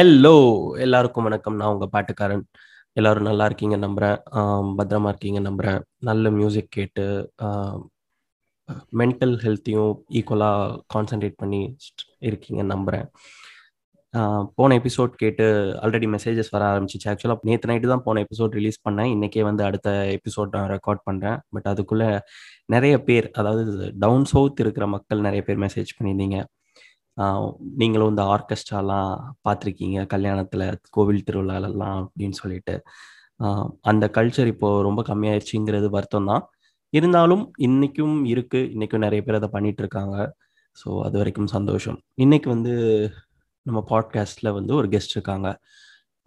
Hello எல்லாருக்கும் வணக்கம். நான் உங்கள் பாட்டுக்காரன். எல்லாரும் நல்லா இருக்கீங்க நம்புகிறேன் பத்திரமா இருக்கீங்க நம்புறேன். நல்ல மியூசிக் கேட்டு மென்டல் ஹெல்த்தையும் ஈக்குவலாக கான்சென்ட்ரேட் பண்ணி இருக்கீங்க நம்புறேன். போன எபிசோட் கேட்டு ஆல்ரெடி மெசேஜஸ் வர ஆரம்பிச்சிச்சு. ஆக்சுவலாக நேற்று நைட்டு தான் போன எபிசோட் ரிலீஸ் பண்ணேன். இன்னைக்கே வந்து அடுத்த எபிசோட் நான் ரெக்கார்ட் பண்ணுறேன் பட் அதுக்குள்ளே நிறைய பேர் அதாவது டவுன் சவுத் இருக்கிற மக்கள் நிறைய பேர் மெசேஜ் பண்ணியிருந்தீங்க. நீங்களும் இந்த ஆர்கெஸ்ட்ராலாம் பார்த்துருக்கீங்க கல்யாணத்தில் கோவில் திருவிழாலெல்லாம் அப்படின்னு சொல்லிட்டு. அந்த கல்ச்சர் இப்போ ரொம்ப கம்மியாயிருச்சுங்கிறது வருத்தம் தான். இருந்தாலும் இன்னைக்கும் இருக்கு. இன்னைக்கும் நிறைய பேர் அதை பண்ணிட்டு இருக்காங்க ஸோ அது வரைக்கும் சந்தோஷம். இன்னைக்கு வந்து நம்ம பாட்காஸ்ட்ல வந்து ஒரு கெஸ்ட் இருக்காங்க.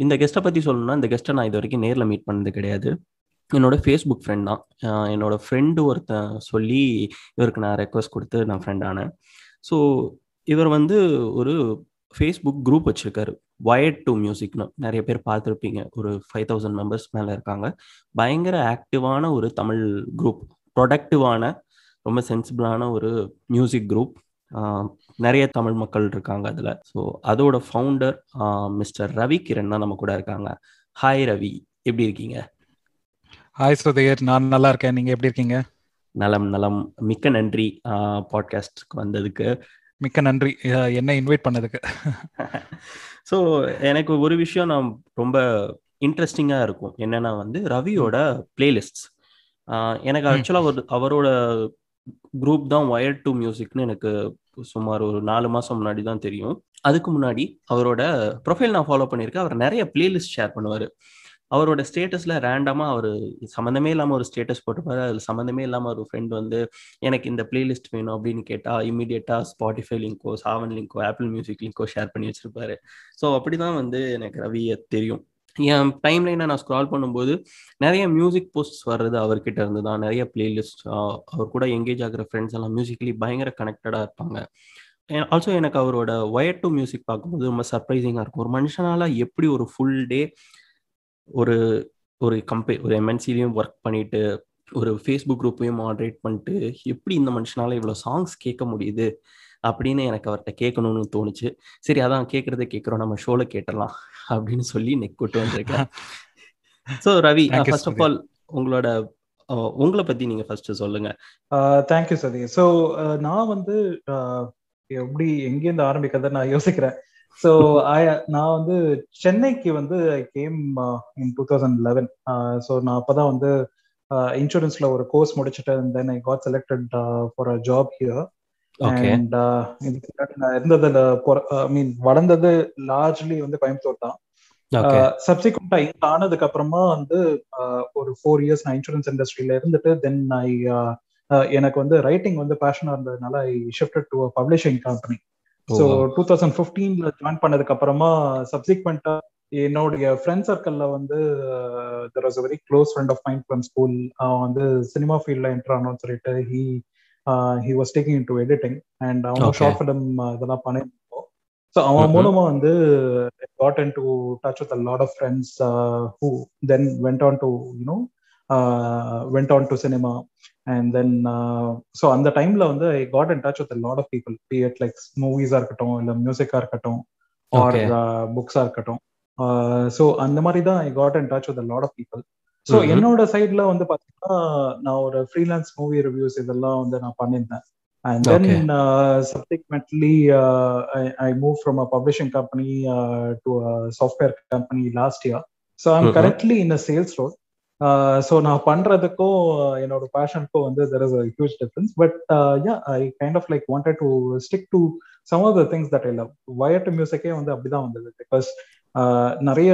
இந்த கெஸ்ட்டை பற்றி சொல்லணும்னா இந்த கெஸ்ட்டை நான் இது வரைக்கும் நேரில் மீட் பண்ணது கிடையாது. என்னோட ஃபேஸ்புக் ஃப்ரெண்ட் தான். என்னோட ஃப்ரெண்டு ஒருத்தன் சொல்லி இவருக்கு நான் ரெக்வஸ்ட் கொடுத்து நான் ஃப்ரெண்ட் ஆனேன். ஸோ இவர் வந்து ஒரு ஃபேஸ்புக் குரூப் வச்சிருக்காரு. வயர்ட் டு மியூசிக்னு நிறைய பேர் பார்த்துருப்பீங்க. ஒரு ஃபைவ் தௌசண்ட் மெம்பர்ஸ் மேலே இருக்காங்க. பயங்கர ஆக்டிவான ஒரு தமிழ் குரூப் ப்ரொடக்டிவான ரொம்ப சென்சிபிளான ஒரு மியூசிக் குரூப் நிறைய தமிழ் மக்கள் இருக்காங்க அதில். ஸோ அதோட ஃபவுண்டர் மிஸ்டர் ரவி கிரண் தான் நம்ம கூட இருக்காங்க. ஹாய் ரவி. எப்படி இருக்கீங்க? ஹாய் சுதீர் நான் நல்லா இருக்கேன். நீங்க எப்படி இருக்கீங்க? நலம் நலம். மிக்க நன்றி பாட்காஸ்ட்க்கு வந்ததுக்கு. மிக்க நன்றி. என்ன இன்வைட் பண்ணதுக்கு? ஸோ எனக்கு ஒரு விஷயம் நான் ரொம்ப இன்ட்ரெஸ்டிங்காக இருக்கும். என்னன்னா வந்து ரவியோட பிளேலிஸ்ட்ஸ் எனக்கு. ஆக்சுவலாக ஒரு அவரோட குரூப் தான் ஒயர் டு மியூசிக்னு எனக்கு சுமார் ஒரு நாலு மாதம் முன்னாடி தான் தெரியும். அதுக்கு முன்னாடி அவரோட ப்ரொஃபைல் நான் ஃபாலோ பண்ணியிருக்கேன். அவர் நிறைய பிளேலிஸ்ட் ஷேர் பண்ணுவார். அவரோட ஸ்டேட்டஸில் ரேண்டமாக அவர் சம்மந்தமே இல்லாமல் ஒரு ஸ்டேட்டஸ் போட்டுப்பாரு அதில் சம்மந்தமே இல்லாமல் ஒரு ஃப்ரெண்ட் வந்து எனக்கு இந்த பிளேலிஸ்ட் வேணும் அப்படின்னு கேட்டால் இமீடியட்டாக ஸ்பாட்டிஃபை லிங்கோ சாவன் லிங்கோ ஆப்பிள் மியூசிக் லிங்கோ ஷேர் பண்ணி வச்சிருப்பாரு. ஸோ அப்படி தான் வந்து எனக்கு ரவியை தெரியும். என் டைம் லைனை நான் ஸ்க்ரால் பண்ணும்போது நிறைய மியூசிக் போஸ்ட்ஸ் வர்றது அவர்கிட்ட இருந்து தான் நிறைய பிளேலிஸ்ட் அவர் கூட எங்கேஜ் ஆகிற ஃப்ரெண்ட்ஸ் எல்லாம் மியூசிக்கலி பயங்கர கனெக்டடாக இருப்பாங்க. ஆல்சோ எனக்கு அவரோட ஒயர் டு மியூசிக் பார்க்கும்போது ரொம்ப சர்ப்ரைசிங்காக இருக்கும். ஒரு மனுஷனால எப்படி ஒரு ஃபுல் டே ஒரு ஒரு கம்பெனி ஒரு எம்என்சிலையும் ஒர்க் பண்ணிட்டு ஒரு ஃபேஸ்புக் குரூப்பையும் மாடரேட் பண்ணிட்டு எப்படி இந்த மனுஷனால இவ்வளோ சாங்ஸ் கேட்க முடியுது அப்படின்னு எனக்கு அவர்கிட்ட கேட்கணும்னு தோணுச்சு. சரி அதான் கேட்கறதை கேட்குறோம். நம்ம ஷோல கேட்டலாம் அப்படின்னு சொல்லி நெக் கொண்டு வந்திருக்கேன். So Ravi Thank you, first of all உங்களோட உங்களை பத்தி நீங்க ஃபர்ஸ்ட் சொல்லுங்க. தேங்க்யூ சதி ஸோ நான் வந்து uh, எப்படி எங்கேருந்து ஆரம்பிக்கிறத நான் யோசிக்கிறேன். ஸோ நான் வந்து சென்னைக்கு வந்து I came in two thousand eleven so நான் அப்பதான் வந்து இன்சூரன்ஸ்ல ஒரு கோர்ஸ் முடிச்சுட்டு then I got selected for a job here and இதுக்கு நான் இருந்ததுல ஐ மீன் வளர்ந்தது லார்ஜ்லி வந்து கோயம்புத்தூர் தான். சப்சிக்வெண்டா இங்க ஆனதுக்கு அப்புறமா வந்து ஆஹ் ஒரு ஃபோர் இயர்ஸ் நான் இன்சூரன்ஸ் இண்டஸ்ட்ரியில இருந்துட்டு தென் ஐ எனக்கு வந்து ரைட்டிங் வந்து பேஷனா இருந்ததுனால I shifted to publishing company so two thousand ஃபிஃப்டீன்ல join பண்ணதுக்கு அப்புறமா சப்சிக்வெண்டா என்னுடைய ஃப்ரெண்ட் சர்க்கிள்ல வந்து there was very close friend of mind from school அவன் வந்து சினிமா ஃபீல்ட்ல என்டர் ஆனோன்னு சொல்லிட்டு he he was taking in to editing and அவன். ஷார்ட் ஃபிலிம் இதெல்லாம் பண்ணிருந்தோம் ஸோ அவன் Mhm. மூலமா வந்து got into touch with a lot of friends uh, who then went on to you know uh, went on then uh, so அந்த டைம்ல வந்து I got in touch with lot of people be it like மூவிஸா இருக்கட்டும் இல்ல மியூசிக்கா இருக்கட்டும் R Okay. புக்ஸா இருக்கட்டும். So அந்த மாதிரி தான் I got in touch with lot of people so. என்னோட சைட்ல வந்து பாத்தீங்கன்னா நான் ஒரு ஃப்ரீலான்ஸ் மூவி ரிவ்யூஸ் இதெல்லாம் வந்து நான் பண்ணியிருந்தேன். And then Okay. uh, subsequently uh, I, I moved from a publishing company uh, to a software company last year. So Mhm. uh, so நான் பண்றதுக்கும் uh, என்னோட பேஷனுக்கும் வந்து there is a huge difference but uh, yeah i kind of like wanted to stick to some of the things that i love wired மியூசிக்கே வந்து அப்படிதான் வந்தது because நிறைய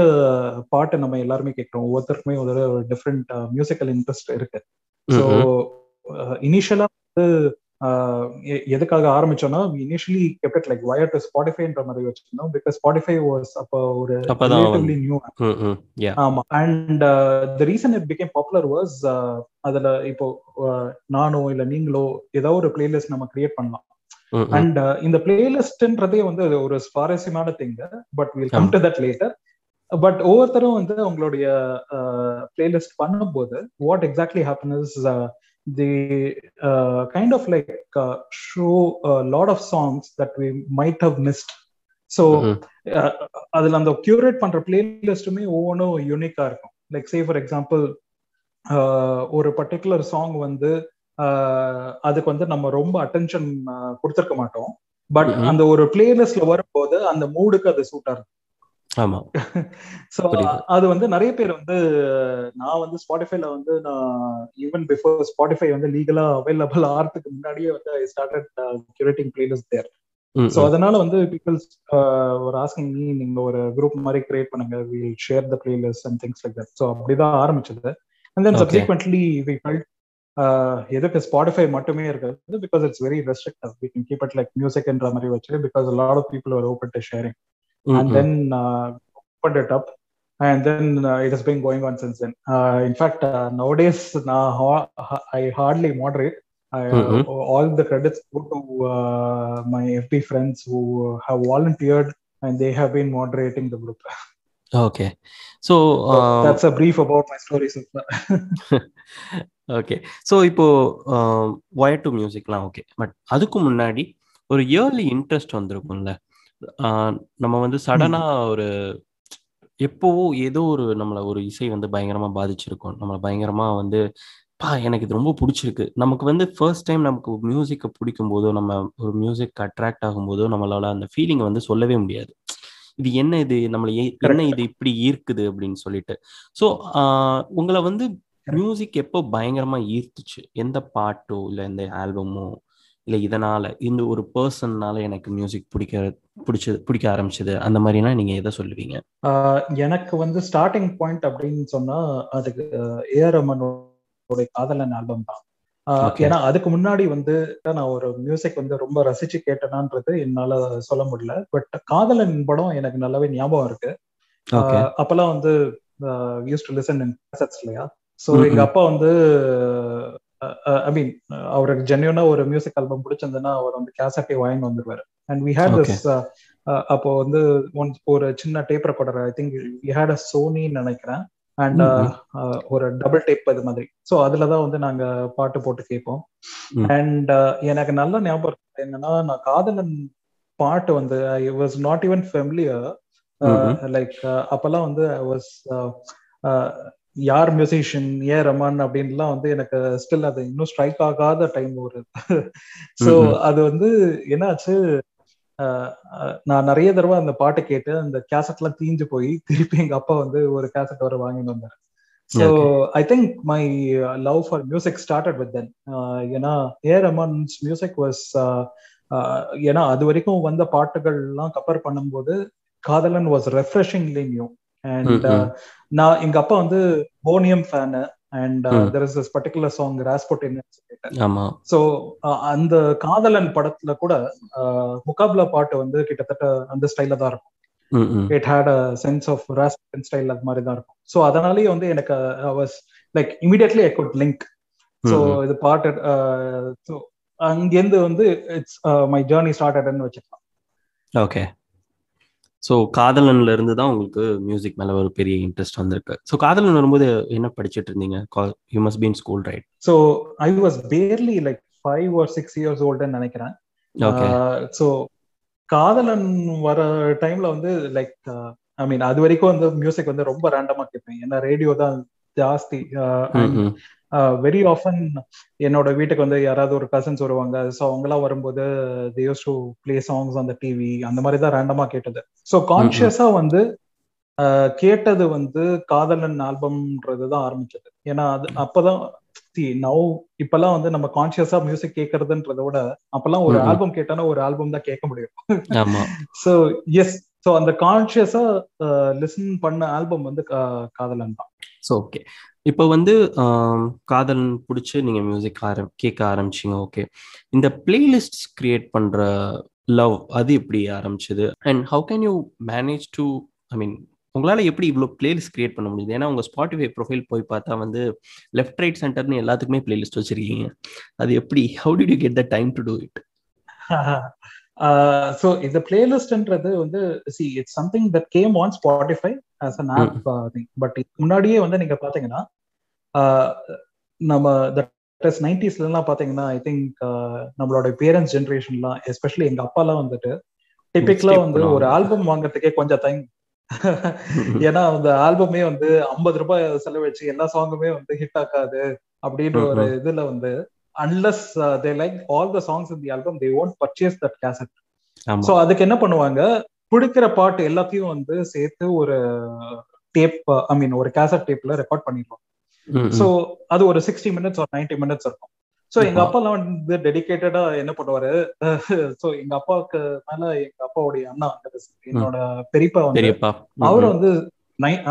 பாட்டு நம்ம எல்லாருமே கேட்கிறோம் ஒவ்வொருத்தருக்குமே ஒரு டிஃப்ரெண்ட் மியூசிக்கல் இன்ட்ரெஸ்ட் இருக்கு ஸோ இனிஷியலா வந்து எதுக்காக ஆரம்பிச்சோம்னா initially kept like wire to ஸ்பாட்டிஃபைன்ற மாதிரி வச்சிருந்தோம். பிகாஸ் ஸ்பாட்டிஃபை வாஸ் அப்போ ஒரு ரிலேட்டிவ்லி நியூ ஆமா. And the reason it became popular was அதுல இப்போ நானோ இல்ல நீங்களோ ஏதோ ஒரு பிளேலிஸ்ட் நம்ம கிரியேட் பண்ணலாம். அண்ட் இந்த பிளேலிஸ்ட்ன்றதே வந்து ஒரு சுவாரஸ்யமான thing but will come. To that later but ஒவ்வொருத்தரும் வந்து அவங்களுடைய பிளேலிஸ்ட் பண்ணும்போது what exactly happen is the kind of like show lot of songs that we might have missed so அதுல அந்த கியூரேட் பண்ற பிளேலிஸ்ட்டுமே ஒவ்வொன்றும் யூனிக்கா இருக்கும். லைக் சே ஃபார் எக்ஸாம்பிள் ஒரு பர்டிகுலர் சாங் வந்து அதுக்கு வந்து நம்ம ரொம்ப அட்டென்ஷன் கொடுத்துருக்க மாட்டோம். பட் அந்த ஒரு பிளேலிஸ்ட்ல வரும்போது அந்த மூடுக்கு அது சூட்டா இருக்கும். ஆமா. சோ அது வந்து நிறைய பேர் வந்து நான் வந்து ஸ்பாட்டிஃபைல வந்து நான் ஈவன் பிஃபோர் ஸ்பாட்டிஃபை வந்து லீகலா அவைலபிள் ஆகிறதுக்கு முன்னாடியே வந்து I started curating playlist there so அதனால வந்து பீப்புள்ஸ் ஒரு ஆஸ்கிங் மீ நீங்க ஒரு குரூப் மாதிரி கிரியேட் பண்ணுங்க. Will share the playlist and things like that so அப்படிதான் ஆரம்பிச்சது. And then subsequently we felt எதுக்கு ஸ்பாட்டிஃபை மட்டுமே இருக்காது? Because it's very restrictive we can keep it like மியூசிக்ன்ற மாதிரி வச்சு because lot of people are open to sharing And then opened it up and then uh, it has been going on since then uh, in fact uh, nowadays uh, i hardly moderate I, mm-hmm. all the credits go to my fb friends who have volunteered and they have been moderating the group okay so, so that's a brief about my story so far okay so இப்போ wire to மியூசிக்லாம் okay but அதுக்கு முன்னாடி ஒரு yearly interest வந்திருக்கும்ல நம்ம வந்து சடனா ஒரு எப்போவோ ஏதோ ஒரு நம்மளை ஒரு இசை வந்து பயங்கரமா பாதிச்சிருக்கோம். நம்மளை பயங்கரமா வந்து பா எனக்கு இது ரொம்ப பிடிச்சிருக்கு. நமக்கு வந்து ஃபர்ஸ்ட் டைம் நமக்கு மியூசிக்கை பிடிக்கும் போதோ நம்ம ஒரு மியூசிக் அட்ராக்ட் ஆகும்போதோ நம்மளால அந்த ஃபீலிங்கை வந்து சொல்லவே முடியாது. இது என்ன இது? நம்மளை என்ன இது இப்படி ஈர்க்குது அப்படின்னு சொல்லிட்டு. ஸோ உங்களை வந்து மியூசிக் எப்போ பயங்கரமா ஈர்த்துச்சு? எந்த பாட்டோ இல்லை எந்த ஆல்பமோ இல்லை இதனால இந்த ஒரு பர்சன்னால எனக்கு மியூசிக் பிடிக்க பிடிச்சது பிடிக்க ஆரம்பிச்சது அந்த மாதிரினா நீங்க எதை சொல்லுவீங்க? எனக்கு வந்து ஸ்டார்டிங் பாயிண்ட் அப்படின்னு சொன்னா அதுக்கு ஏஆர் ரமனோட காதலன் ஆல்பம் தான். ஏன்னா அதுக்கு முன்னாடி வந்து நான் ஒரு மியூசிக் வந்து ரொம்ப ரசிச்சு கேட்டேனான்றது என்னால சொல்ல முடியல. பட் காதலன் படம் எனக்கு நல்லாவே ஞாபகம் இருக்கு. அப்பெல்லாம் வந்து யூஸ் டு லிசன் இன் இல்லையா? ஸோ எங்க அப்பா வந்து ஐ மீன் அவருக்கு ஜென்யூனா ஒரு மியூசிக் ஆல்பம் பிடிச்சிருந்ததுன்னா அவர் வந்து கேசட்டே வாங்கி வந்துருவாரு. அண்ட் வி ஹேட் திஸ் அப்போ வந்து ஒன்ஸ் ஒரு சின்ன tape recorder I think we had a சோனின்னு நினைக்கிறேன். அண்ட் ஒரு டபுள் டேப் அது மாதிரி. ஸோ அதுலதான் வந்து நாங்க பாட்டு போட்டு கேட்போம். அண்ட் எனக்கு நல்ல ஞாபகம் இருக்கு என்னன்னா நான் காதலன் பாட்டு வந்து I was not even familiar like அப்பெல்லாம் வந்து ஐ வாஸ் யார் மியூசிஷியன் ஏ ரமான் அப்படின்லாம் வந்து எனக்கு ஸ்டில் அது இன்னும் ஸ்ட்ரைக் ஆகாத டைம் ஒரு. ஸோ அது வந்து என்னாச்சு? நான் நிறைய தடவை அந்த பாட்டை கேட்டு அந்த கேசட் எல்லாம் தீஞ்சு போய் திருப்பி எங்க அப்பா வந்து ஒரு கேசட் வர வாங்கிட்டு வந்தாரு. So I think my love for music started with then ஏன்னா ஏ ரமான்ஸ் மியூசிக் வாஸ் ஏன்னா அது வரைக்கும் வந்த பாட்டுகள்லாம் கம்பேர் பண்ணும்போது காதலன் வாஸ் ரெஃப்ரெஷிங்லி நியூ அண்ட் நான் எங்க அப்பா வந்து Boney M fan and there is this particular song Rasputin so அந்த காதலன் படத்துல கூட முகாப்லா பாட்டு வந்து கிட்டத்தட்ட அந்த ஸ்டைல தான் இருக்கும். It had a sense of Rasputin style அது மாதிரி தான் இருக்கும். ஸோ அதனாலேயே வந்து எனக்கு was like immediately I could link so இது பாட்டு ஸோ அங்கேருந்து வந்து இட்ஸ் மை ஜேர்னி ஸ்டார்டட்னு வச்சுக்கலாம். ஓகே ஸோ காதலன்ல இருந்து தான் உங்களுக்கு மியூசிக் மேல ஒரு பெரிய இன்ட்ரெஸ்ட் வந்திருக்கு. ஸோ காதலன் வரும்போது என்ன படிச்சுட்டு இருந்தீங்க? You must been school right so I was barely like five or six years ஓல்டுன்னு நினைக்கிறேன். ஸோ காதலன் வர டைம்ல வந்து லைக் ஐ மீன் அது வரைக்கும் வந்து மியூசிக் வந்து ரொம்ப ரேண்டமா கேட்பேன். ஏன்னா ரேடியோ தான் ஜாஸ்தி வெரி ஆஃபன் என்னோட வீட்டுக்கு வந்து யாராவது ஒரு கசின்ஸ் வருவாங்க. ஸோ அவங்களாம் வரும்போது they use to play songs அந்த டிவி அந்த மாதிரி தான் ரேண்டமா கேட்டது. ஸோ கான்சியஸா வந்து கேட்டது வந்து காதலன் ஆல்பம்ன்றது தான் ஆரம்பிச்சது. ஏன்னா அது அப்பதான் நவ் இப்பெல்லாம் வந்து நம்ம கான்சியஸா மியூசிக் கேட்கறதுன்றத விட அப்பெல்லாம் ஒரு ஆல்பம் கேட்டானா ஒரு ஆல்பம் தான் கேட்க முடியும். ஸோ எஸ் ஸோ அந்த கான்சியஸா லிசன் பண்ண ஆல்பம் வந்து காதலன் தான். ஸோ ஓகே இப்போ வந்து காதலன் பிடிச்சி நீங்கள் மியூசிக் ஆரம் கேட்க ஆரம்பிச்சிங்க ஓகே இந்த பிளேலிஸ்ட் கிரியேட் பண்ணுற லவ் அது எப்படி ஆரம்பிச்சது? And how can you manage to I mean உங்களால் எப்படி இவ்வளோ பிளேலிஸ்ட் கிரியேட் பண்ண முடியுது? ஏன்னா உங்கள் ஸ்பாட்டிஃபை ப்ரொஃபைல் போய் பார்த்தா வந்து லெஃப்ட் ரைட் சென்டர்னு எல்லாத்துக்குமே பிளேலிஸ்ட் வச்சிருக்கீங்க. அது எப்படி? How did you get the time to do it so இந்த பிளேலிஸ்ட்ன்றது வந்து see it's something that came on Spotify as an app but முன்னாடியே வந்து நீங்க பாத்தீங்கன்னா நம்ம தட் நைன்டிஸ்ல எல்லாம் பாத்தீங்கன்னா ஐ திங்க் நம்மளோட பேரண்ட்ஸ் ஜென்ரேஷன்லாம் எஸ்பெஷலி எங்க அப்பாலாம் வந்துட்டு டிபிக்கலா வந்து ஒரு. ஆல்பம் வாங்குறதுக்கே கொஞ்சம் டைம் ஏன்னா அந்த ஆல்பமே வந்து ஐம்பது ரூபாய் செலவழிச்சு எல்லா சாங்குமே வந்து ஹிட் ஆகாது அப்படின்ற ஒரு இதுல வந்து unless they like all the songs in the album they won't purchase that cassette so அதுக்கு என்ன பண்ணுவாங்க? பிடிக்கிற பாட்டு எல்லாத்தையும் வந்து சேர்த்து ஒரு டேப் ஐ மீன் ஒரு கேசட் டேப்ல ரெக்கார்ட் பண்ணிடுவாங்க. சோ அது ஒரு சிக்ஸ்டி மினிட்ஸ் ஒரு நைன்டி மினிட்ஸ் இருக்கும். சோ எங்க. அப்பா எல்லாம் வந்து டெடிகேட்டடா என்ன பண்ணுவாரு? சோ எங்க அப்பாவுக்கு மேல எங்க அப்பாவுடைய அண்ணா என்னோட பெரியப்பா வந்து அவர். வந்து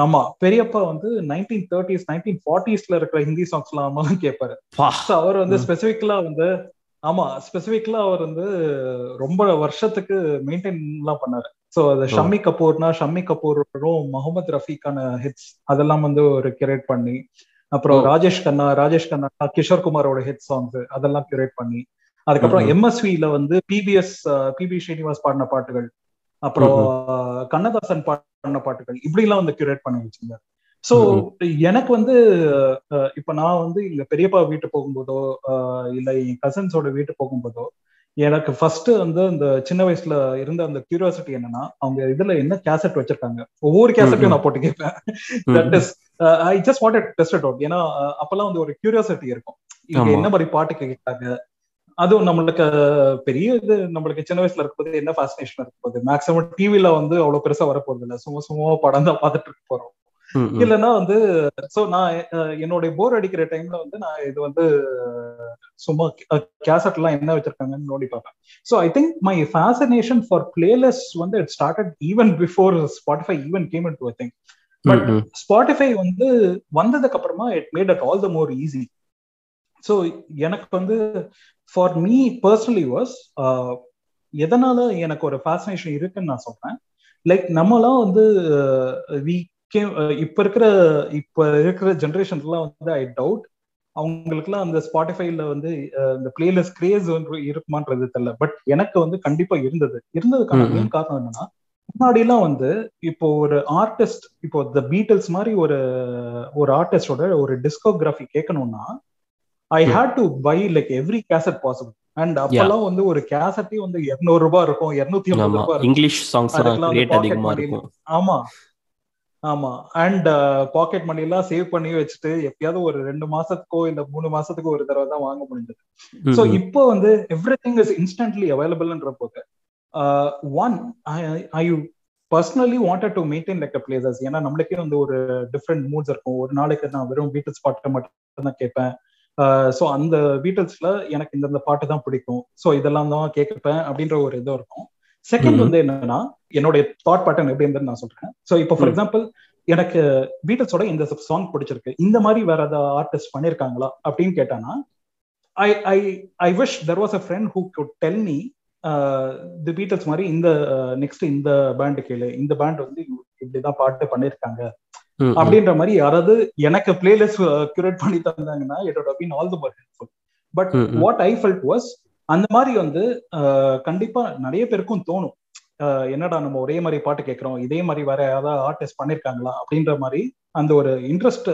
ஆமா பெரியப்பா வந்து நைன்டீன் தேர்ட்டிஸ் நைன்டீன் ஃபார்ட்டிஸ்ல இருக்கிற ஹிந்தி சாங்ஸ் எல்லாம் கேட்பாரு அவர் வந்து. ஸ்பெசிபிக்கலா வந்து ஆமா ஸ்பெசிபிக்கலா அவர் வந்து ரொம்ப வருஷத்துக்கு மெயின்டைன் எல்லாம் பண்ணாரு சோ அது. ஷம்மி கபூர்னா ஷம்மி கபூரும் முகமது ரஃபீக்கான ஹிட்ஸ் அதெல்லாம் வந்து ஒரு கியூரேட் பண்ணி அப்புறம். ராஜேஷ் கண்ணா ராஜேஷ் கண்ணா கிஷோர் குமாரோட ஹிட் சாங்ஸ் அதெல்லாம் கியூரேட் பண்ணி அதுக்கப்புறம். எம்எஸ்வில வந்து பிபிஎஸ் பிபி ஸ்ரீனிவாஸ் பாடின பாட்டுகள் அப்புறம் கண்ணதாசன் பாடின பாட்டுகள். இப்படி எல்லாம் வந்து கியூரேட் பண்ணி வச்சிருந்தாரு. சோ எனக்கு வந்து இப்ப நான் வந்து எங்க பெரியப்பா வீட்டு போகும்போதோ இல்ல என் கசின்ஸோட வீட்டு போகும்போதோ எனக்கு ஃபர்ஸ்ட் வந்து அந்த சின்ன வயசுல இருந்த அந்த கியூரியாசிட்டி என்னன்னா அவங்க இதுல என்ன கேசட் வச்சிருக்காங்க. ஒவ்வொரு கேசட்டையும் நான் போட்டு கேட்பேன். That is I just wanted test out ஏன்னா அப்பெல்லாம் வந்து ஒரு கியூரியாசிட்டி இருக்கும். இவங்க ஆமா. என்ன மாதிரி பாட்டு கேட்காங்க அதுவும் நம்மளுக்கு பெரிய இது நம்மளுக்கு சின்ன வயசுல இருக்கும்போது என்ன ஃபேசினேஷன் இருக்கும்போது மேக்ஸிமம் டிவில வந்து அவ்வளவு பெருசா வரப்போறது இல்ல சும்மா சும்மா படம் தான் பார்த்துட்டு இருக்க போறோம். இல்லைன்னா வந்து சோ நான் என்னுடைய போர் அடிக்கிற டைம்ல வந்து நான் இது வந்து சும்மா கேசட் எல்லாம் என்ன வச்சிருக்காங்கன்னு நோண்டி பார்ப்பேன். So I think my fascination for playlist வந்து it started even before Spotify even came in to thing but. Spotify வந்து வந்ததுக்கு அப்புறமா it made at all the more easy so எனக்கு வந்து ஃபார் மீ பர்சனலி வாஸ் எதனால எனக்கு ஒரு fascination இருக்குன்னு நான் சொல்றேன். லைக் நம்மலாம் வந்து வி கேம் இப்ப இருக்கிற இப்ப இருக்கிற ஜென்ரேஷன்ஸ்லாம் வந்து ஐ டவுட் அவங்களுக்குலாம் அந்த ஸ்பாட்டிஃபைல வந்து அஹ், இந்த பிளேலிஸ்ட் கிரேஸ் வந்து இருக்குமான்றது தெரியல. பட் எனக்கு வந்து கண்டிப்பா இருந்தது. இருந்ததுக்கான. மெயின் காரணம் என்னன்னா முன்னாடிலாம் வந்து இப்போ ஒரு ஆர்டிஸ்ட் இப்போ த பீட்டில்ஸ் மாதிரி ஒரு ஒரு ஆர்டிஸ்டோட ஒரு டிஸ்கோகிராஃபி கேட்கணும்னா I. Had to buy like every cassette possible and அப்பெல்லாம் வந்து ஒரு கேசட்டே வந்து 200 ரூபாய் இருக்கும் இருநூத்தி ஐம்பது ரூபாய் இங்கிலீஷ் சாங்ஸ் அதிகமா money இருக்கும். ஆமா. ஆமா. அண்ட் பாக்கெட் மணி எல்லாம் சேவ் பண்ணி வச்சுட்டு எப்பயாவது ஒரு ரெண்டு மாசத்துக்கோ இல்ல மூணு மாசத்துக்கோ ஒரு தடவை தான் வாங்க முடிஞ்சது. சோ. இப்போ வந்து எவ்ரி திங் இஸ் இன்ஸ்டன்ட்லி அவைலபிள்ன்ற போது one I personally wanted to maintain like places ஏன்னா நம்மளுக்கே வந்து ஒரு டிஃப்ரெண்ட் மூட்ஸ் இருக்கும். ஒரு நாளைக்கு நான் வெறும் பீட்டில்ஸ் பாட்டை மட்டும் தான் கேட்பேன். ஸோ அந்த பீட்டில்ஸ்ல எனக்கு இந்த இந்த பாட்டு தான் பிடிக்கும் ஸோ இதெல்லாம் தான் கேட்பேன் அப்படின்ற ஒரு இது இருக்கும் செகண்ட். வந்து என்னன்னா என்னுடைய தாட் பேட்டர்ன் எப்படி இருந்ததுன்னு நான் சொல்றேன் ஸோ இப்போ ஃபார். எக்ஸாம்பிள் எனக்கு பீட்டில்ஸோட இந்த சாங் பிடிச்சிருக்கு இந்த மாதிரி வேற ஏதாவது ஆர்டிஸ்ட் பண்ணிருக்காங்களா அப்படின்னு கேட்டானா I I I wish there was a friend who could tell me the Beatles மாதிரி இந்த நெக்ஸ்ட் இந்த பேண்ட் கேளு இந்த பேண்ட் வந்து இப்படிதான் பாட்டு ம். அப்படின்ற மாதிரி யாராவது எனக்கு பிளேலிஸ்ட் கியூரேட் பண்ணி தந்தாங்கன்னா it have been all the more helpful but. What I felt was அந்த மாதிரி வந்து கண்டிப்பா நிறைய பேருக்கும் தோணும். என்னடா நம்ம ஒரே மாதிரி பாட்டு கேட்கறோம் இதே மாதிரி வேற யாராவது ஆர்டிஸ்ட் பண்ணிருக்காங்களா அப்படின்ற மாதிரி அந்த ஒரு இன்ட்ரெஸ்ட்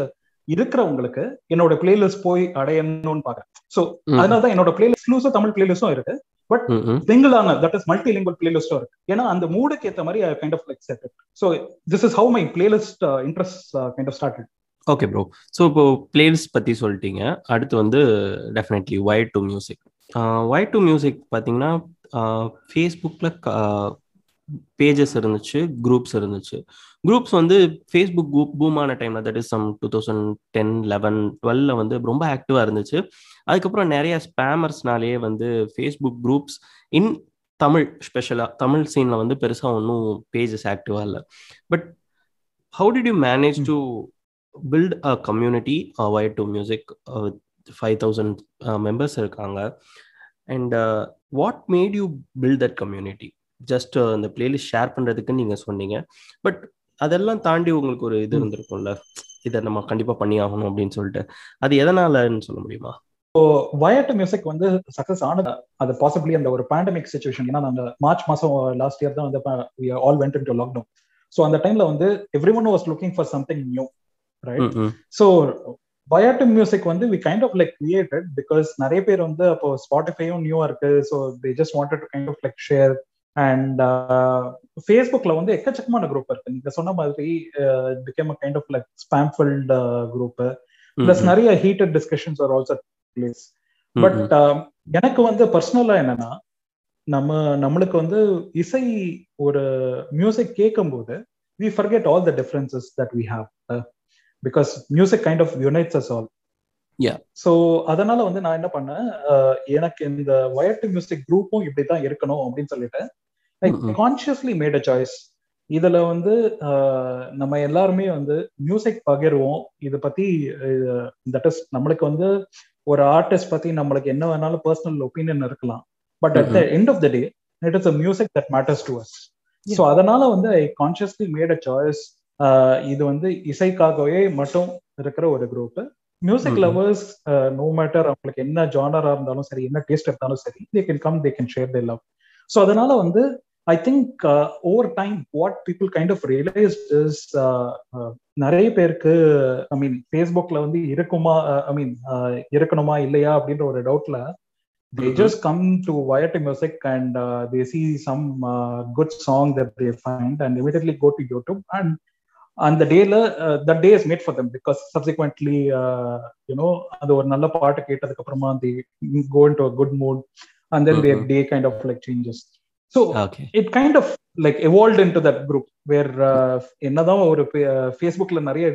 இருக்கிறவங்களுக்கு என்னோட பிளேலிஸ்ட் போய் அடையணும்னு பாக்குறேன் சோ ம், அதனால தான் என்னோட பிளேலிஸ்ட் தமிழ் பிளேலிஸ்டும் இருக்கு. ம். சிங்கிளான தட் இஸ் மல்டி லிங்குவல் பிளேலிஸ்டும் இருக்கு ஏன்னா அந்த மூடுக்கு ஏத்த மாதிரி kind of like set so this is how my playlist interest kind of started okay bro so இப்போ பிளேலிஸ்ட் பற்றி சொல்லிட்டீங்க. அடுத்து வந்து definitely why to music why to music பார்த்தீங்கன்னா ஃபேஸ்புக்கில் பேஜஸ் இருந்துச்சு குரூப்ஸ் இருந்துச்சு. குரூப்ஸ் வந்து ஃபேஸ்புக் குரூப் பூமான டைமில் that is some two thousand ten eleven டுவெல்ல வந்து ரொம்ப ஆக்டிவா இருந்துச்சு. அதுக்கப்புறம் நிறைய ஸ்பேமர்ஸ்னாலேயே வந்து ஃபேஸ்புக் குரூப்ஸ் இன் தமிழ் ஸ்பெஷலாக தமிழ் சீனில் வந்து பெருசாக ஒன்றும் பேஜஸ் ஆக்டிவாக இல்லை. But how did you manage to build a community why to music five thousand members இருக்காங்க? And what made you build that community just அந்த பிளேலிஸ்ட் ஷேர் பண்ணுறதுக்கு நீங்கள் சொன்னீங்க. பட் அதெல்லாம் தாண்டி உங்களுக்கு ஒரு இது. இருந்திருக்கும்ல. இதை நம்ம கண்டிப்பாக பண்ணி ஆகணும் அப்படின்னு சொல்லிட்டு. அது எதனாலன்னு சொல்ல முடியுமா? வயட்டு மியூசிக் வந்து சக்சஸ் ஆனது அது பாசிபிளி அந்த ஒரு பேண்டமிக் சுச்சுவேஷன் ஏன்னா நாங்க மார்ச் மாசம் லாஸ்ட் இயர் தான் வந்து all went into lockdown so அந்த டைம்ல வந்து everyone was looking for something new right. So பயாட்டு music வந்து we kind of like created because நிறைய பேர் வந்து அப்போ ஸ்பாட்டிஃபையும் நியூவா இருக்கு. So they just wanted to kind of like share and ஃபேஸ்புக்ல வந்து எக்கச்சக்கமான குரூப் இருக்கு. நீங்க சொன்ன மாதிரி became a kind of like spam filled group plus நிறைய heated discussions are also place but எனக்கு வந்து பர்சனலா என்னன்னா நம்ம நம்மளுக்கு வந்து இசை ஒரு மியூசிக் கேட்கும் போது we forget all the differences that we have because music kind of unites us all so அதனால வந்து நான் என்ன பண்ணேன் எனக்கு இந்த வயட்டு மியூசிக் குரூப்பும் இப்படிதான் இருக்கணும் அப்படின்னு சொல்லிட்டு I consciously made a choice இதுல வந்து நம்ம எல்லாருமே வந்து மியூசிக் பகிர்வோம். இதை பத்தி தட் இஸ் நம்மளுக்கு வந்து ஒரு ஆர்டிஸ்ட் பத்தி நம்மளுக்கு என்ன வேணாலும் பர்சனல் ஒப்பீனியன் இருக்கலாம். But at the end of the day it is a music that matters to us so அதனால வந்து I consciously made a choice இது வந்து இசைக்காகவே மட்டும் இருக்கிற ஒரு group music lovers no matter அவங்களுக்கு என்ன ஜானரா இருந்தாலும் சரி என்ன டேஸ்ட் இருந்தாலும் சரி they can come they can share they love so அதனால வந்து I think over time what people kind of realise is நிறைய பேருக்கு ஐ மீன் ஃபேஸ்புக்ல வந்து இருக்குமா ஐ மீன் இருக்கணுமா இல்லையா அப்படின்ற ஒரு டவுட்ல they mm-hmm. just come to Wyatt Music and uh, they see some uh, good song that they find and immediately go to YouTube and and the day uh, that day is made for them because subsequently uh, you know அது ஒரு நல்ல பாட்டு கேட்டதுக்கு அப்புறமா they go into a good mood and then mm-hmm. their day kind of like changes so okay. it kind of like evolved into that group where என்னதான் ஒரு ஃபேஸ்புக்ல நிறைய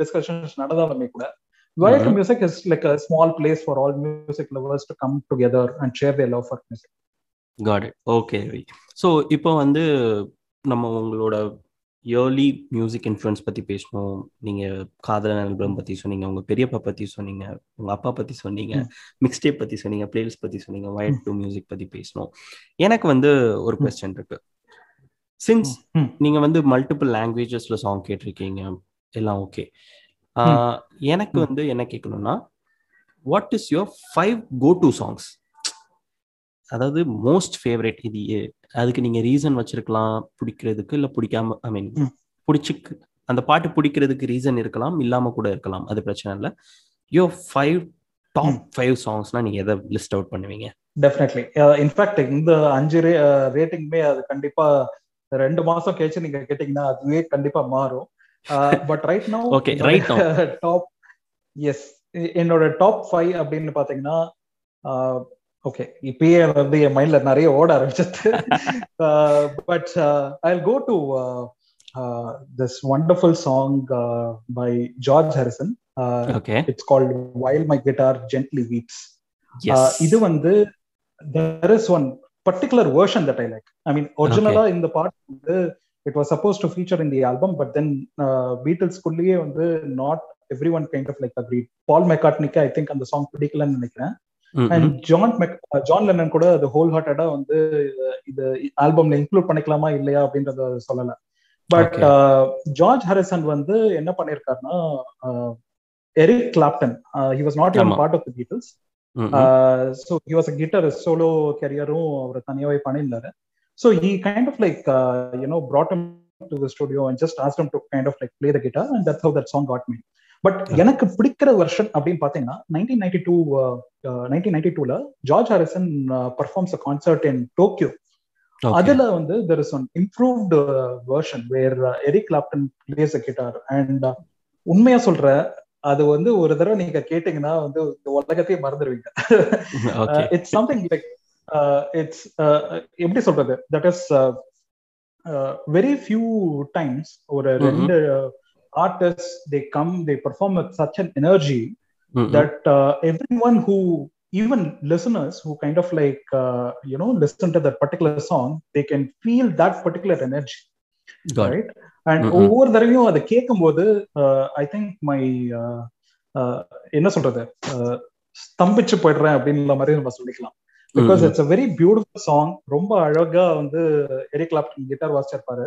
டிஸ்கஷன்ஸ் நடந்தாலுமே கூட Wyatt mm-hmm. Music is like a small place for all music lovers to come together and share their love for music. Got it. Okay. So இப்போ வந்து நம்ம உங்களோட yearly music influence பற்றி பேசணும். நீங்கள் காதல நண்பரம் பற்றி சொன்னீங்க உங்கள் பெரியப்பா பற்றி சொன்னீங்க உங்கள் அப்பா பற்றி சொன்னீங்க மிக்ஸ் டேப் பற்றி சொன்னீங்க பிளேலிஸ்ட் பற்றி சொன்னீங்க வயட் டு மியூசிக் பற்றி பேசணும். எனக்கு வந்து ஒரு கொஸ்டின் இருக்கு. சின்ஸ் நீங்கள் வந்து மல்டிபிள் லாங்குவேஜஸில் சாங் கேட்டிருக்கீங்க எல்லாம் ஓகே எனக்கு வந்து என்ன கேட்கணும்னா what is your five go to songs அதாவது மோஸ்ட் ஃபேவரட் இது அதுக்கு நீங்க ரீசன் வச்சிருக்கலாம் பிடிக்கிறதுக்கு இல்ல பிடிக்காம ஐ மீன் பிடிச்சிக்கு அந்த பாட்டு பிடிக்கிறதுக்கு ரீசன் இருக்கலாம் இல்லாம கூட இருக்கலாம் அது பிரச்சனை இல்லை. யோ ஃபைவ் டாப் ஃபைவ் சாங்ஸ்னா நீங்க எதை லிஸ்ட் அவுட் பண்ணுவீங்க? டெஃபினெட்லி இன்ஃபேக்ட் இந்த அஞ்சு ரே ரேட்டிங்குமே அது கண்டிப்பா ரெண்டு மாசம் கழிச்சு நீங்க கேட்டீங்கன்னா அதுவே கண்டிப்பா மாறும். But right no okay right top yes என்னோட டாப் ஃபைவ் அப்படின்னு பாத்தீங்கன்னா ஓகே இப்பயே வந்து என் மைண்ட்ல நிறைய ஓட ஆரம்பிச்சது. But I go to this wonderful song by George Harrison it's called while my guitar gently weeps இது வந்து there is one particular version that I like I mean ஒரிஜினலா இந்த பாட்டு வந்து it was suppose to feature in the album but then பீட்டில்ஸ்குள்ளேயே வந்து not everyone kind of like agree Paul மெக்காட்னிக்கு I think அந்த song பிடிக்கலன்னு நினைக்கிறேன். And John Meg John Lennon கூட அது ஹோல் ஹார்ட்டடா வந்து இது ஆல்பம்ல இன்க்ளூட் பண்ணிக்கலாமா இல்லையா அப்படின்றத சொல்லல. பட் ஜார்ஜ் ஹாரிசன் வந்து என்ன பண்ணிருக்காருன்னா Eric Clapton he was not even part of the Beatles so he was a guitar solo கெரியரும் அவர் தனியாவே பண்ணியிருந்தாரு. So he kind of like you know brought him to the studio and just asked him to kind of like play the guitar and that's how that song got made. But எனக்கு பிடிக்கிற version அப்படின்னு பாத்தீங்கன்னா nineteen ninety two nineteen ninety டூல George Harrison performs a concert in Tokyo அதுல வந்து there is one improved version where Eric Clapton plays a guitar and உண்மையா சொல்ற அது வந்து ஒரு தடவை நீங்க கேட்டீங்கன்னா வந்து இந்த உலகத்தையே மறந்துடுவீங்க. இட்ஸ் சம்திங் லைக் இட்ஸ் எப்படி சொல்றது? That is very few times ஒரு ரெண்டு artists they come they perform with such an energy mm-hmm. that uh, everyone who even listeners who kind of like uh, you know listen to that particular song they can feel that particular energy Got right and ஒவ்வொரு தடவையும் அதை கேட்கும் போது ஐ think my என்ன சொல்றது ஸ்தம்பிச்சு போயிடுறேன் அப்படின்ற மாதிரி நம்ம சொல்லிக்கலாம் because it's a very beautiful song ரொம்ப அழகா வந்து எரிக் கிளாப்டன் கிட்டார் வாசிச்சிருப்பாரு.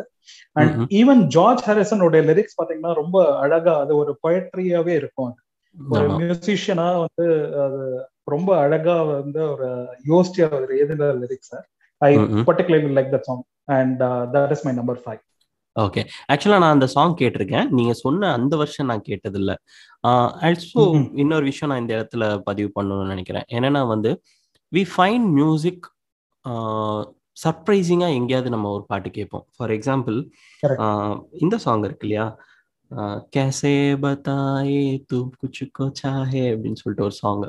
அண்ட் ஈவன் ஜார்ஜ் ஹாரிசனோட லிரிக்ஸ் பாத்தீங்கன்னா ரொம்ப அழகா அது ஒரு பொயட்ரியாவே இருக்கும் ஒரு மியூசிஷியனா வந்து அது ரொம்ப அழகா வந்து ஒரு யோசிச்சு அவர் எழுதின lyrics I particularly like that song and that is my number five okay ஆக்சுவலா நான் அந்த சாங் கேட்டிருக்கேன். நீங்க சொன்ன அந்த வருஷம் நான் கேட்டது இல்ல ஆல்சோ இன்னொரு விஷயம் நான் இந்த இடத்துல பதிவு பண்ணணும்னு நினைக்கிறேன். என்னன்னா வந்து வி ஃபைண்ட் மியூசிக் சர்ப்ரைசிங்கா எங்கேயாவது நம்ம ஒரு பாட்டு கேட்போம். For example Correct. இந்த சாங் இருக்கு இல்லையா? கேசே பத்தாயே தூ குச்சுக்கோ சாஹே அப்படின்னு சொல்லிட்டு ஒரு song.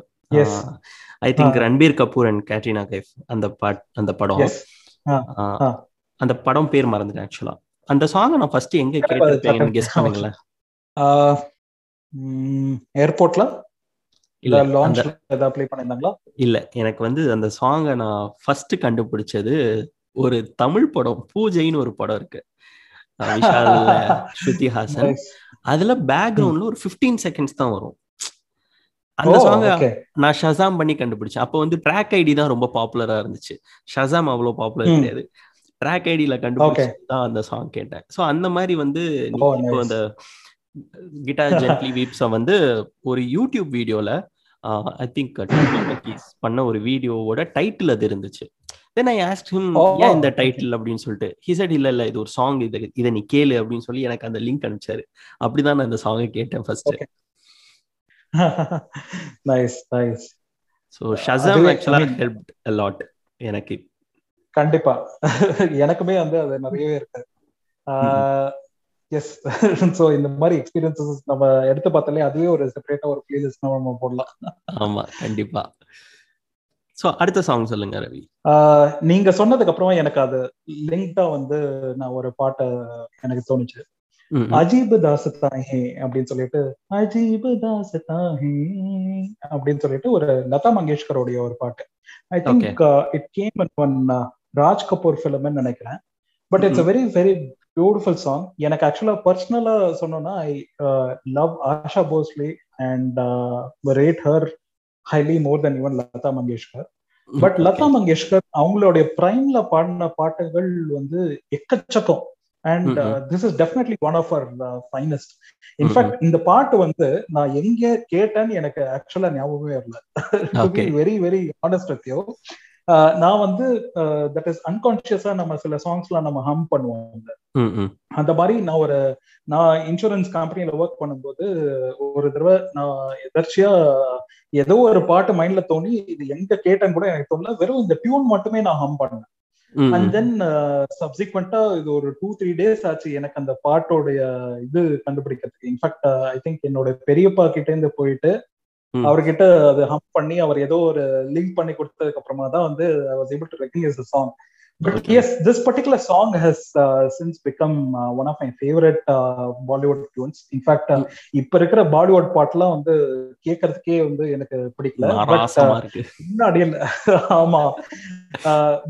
I think Ranbir Kapoor and Katrina Kaif அந்த பாட் அந்த படம். ஆ, ஆ. அந்த படம் பேர் மறந்துட்டேன் ஆக்சுவலா அந்த சாங்கை நான் ஃபர்ஸ்ட் எங்க கேட்டிருப்பேன் கெஸ். பண்ணுங்களேன். ஏர்போர்ட்ல இல்ல இல்ல அந்த லான்ச்ல ஏதாவது ப்ளே பண்ணிருந்தாங்களா இல்ல எனக்கு வந்து அந்த சாங்கை நான் ஃபர்ஸ்ட் கண்டுபிடிச்சது ஒரு தமிழ் படம் பூஜைன்னு ஒரு படம் இருக்கு. விஷால் ஸ்ருதி ஹாசன். அதுல பேக்ரவுண்ட்ல ஒரு 15 செகண்ட்ஸ் தான் வரும். அந்த சாங்க நான் ஷசாம் பண்ணி கண்டுபிடிச்சேன். அப்போ வந்து ட்ராக் ஐடி தான் ரொம்ப பாப்புலரா இருந்துச்சு. ஷசாம் அவ்வளோ பாப்புலர். கிடையாது. ட்ராக் ஐடியில கண்டுபிடிச்சு தான் அந்த சாங் கேட்டேன். ஸோ அந்த மாதிரி வந்து இப்போ அந்த கிட்டார் ஜென்ட்லி வீப்ஸை வந்து ஒரு யூடியூப் வீடியோல ஐ திங்க் பண்ண ஒரு வீடியோவோட டைட்டில் அது இருந்துச்சு. தென் ஐ ஆஸ்ட் ஹிம் ஏன் இந்த டைட்டில் அப்படின்னு சொல்லிட்டு. ஹி said இல்ல இல்ல இது ஒரு சாங் இது இதை நீ கேளு அப்படின்னு சொல்லி எனக்கு அந்த லிங்க் அனுப்பிச்சாரு. அப்படிதான் நான் அந்த சாங்கை கேட்டேன் first nice nice so Shazam ஆக்சுவலா ஹெல்ப் லாட் எனக்கு. கண்டிப்பா. எனக்குமே வந்து அது நிறையவே இருக்கு. எஸ் ஸோ இந்த மாதிரி எக்ஸ்பீரியன்சஸ் நம்ம எடுத்து பார்த்தாலே அதுவே ஒரு செப்பரேட்டா ஒரு பிளேலிஸ்ட் நம்ம போடலாம். ஆமா கண்டிப்பா. ஸோ அடுத்த சாங் சொல்லுங்க ரவி. நீங்க சொன்னதுக்கு அப்புறமா எனக்கு அது லிங்க்டா வந்து நான் ஒரு பாட்டை எனக்கு தோணுச்சு. அஜீப் தாசத்தாஹே அப்படின்னு சொல்லிட்டு அஜீப் தாசத்தாஹே அப்படின்னு சொல்லிட்டு ஒரு லதா மங்கேஷ்கருடைய ஒரு பாட்டு. I think it came on Raj Kapoor ஃபிலிம்னு நினைக்கிறேன். But it's very very beautiful song எனக்கு ஆக்சுவலா பர்சனலா சொன்னோம்னா I love Asha Bhosle and rate her highly more then even Lata Mangeshkar but Lata Mangeshkar அவங்களுடைய பிரைம்ல பாடின பாட்டுகள் வந்து எக்கச்சக்கம். And this is definitely one of our finest. In fact இந்த பாட்டு வந்து நான் எங்க கேட்டேன்னு எனக்கு ஆக்சுவலா ஞாபகமே okay very very honest with நான் வந்து தட் இஸ் அன்கான்சியஸா நம்ம சில சாங்ஸ்லாம் நம்ம ஹம் பண்ணுவோம் அந்த மாதிரி நான் ஒரு நான் இன்சூரன்ஸ் கம்பெனில ஒர்க் பண்ணும்போது ஒரு தடவை நான் எதர்ச்சியா ஏதோ ஒரு பாட்டு மைண்ட்ல தோணி இது எங்க கேட்டேன்னு கூட எனக்கு தோணல வெறும் இந்த டியூன் மட்டுமே நான் ஹம் பண்ணேன் அண்ட். தென் சப்சிக்வெண்டா இது ஒரு டூ த்ரீ டேஸ் ஆச்சு எனக்கு அந்த பாட்டோடைய இது கண்டுபிடிக்கிறதுக்கு இன்ஃபேக்ட் ஐ திங்க் என்னோட பெரியப்பா கிட்ட இருந்து போயிட்டு. அவர்கிட்ட அது ஹம் பண்ணி அவர் ஏதோ ஒரு லிங்க் பண்ணி கொடுத்ததுக்கு அப்புறமா தான் வந்து I was able to recognise the song but as this particular song has since become one of my favourite Bollywood tunes in fact. இப்ப இருக்கிற பாலிவுட் பாட்டுலாம் வந்து கேட்கறதுக்கே வந்து எனக்கு பிடிக்கல. இருக்கு. முன்னாடி ஆமா.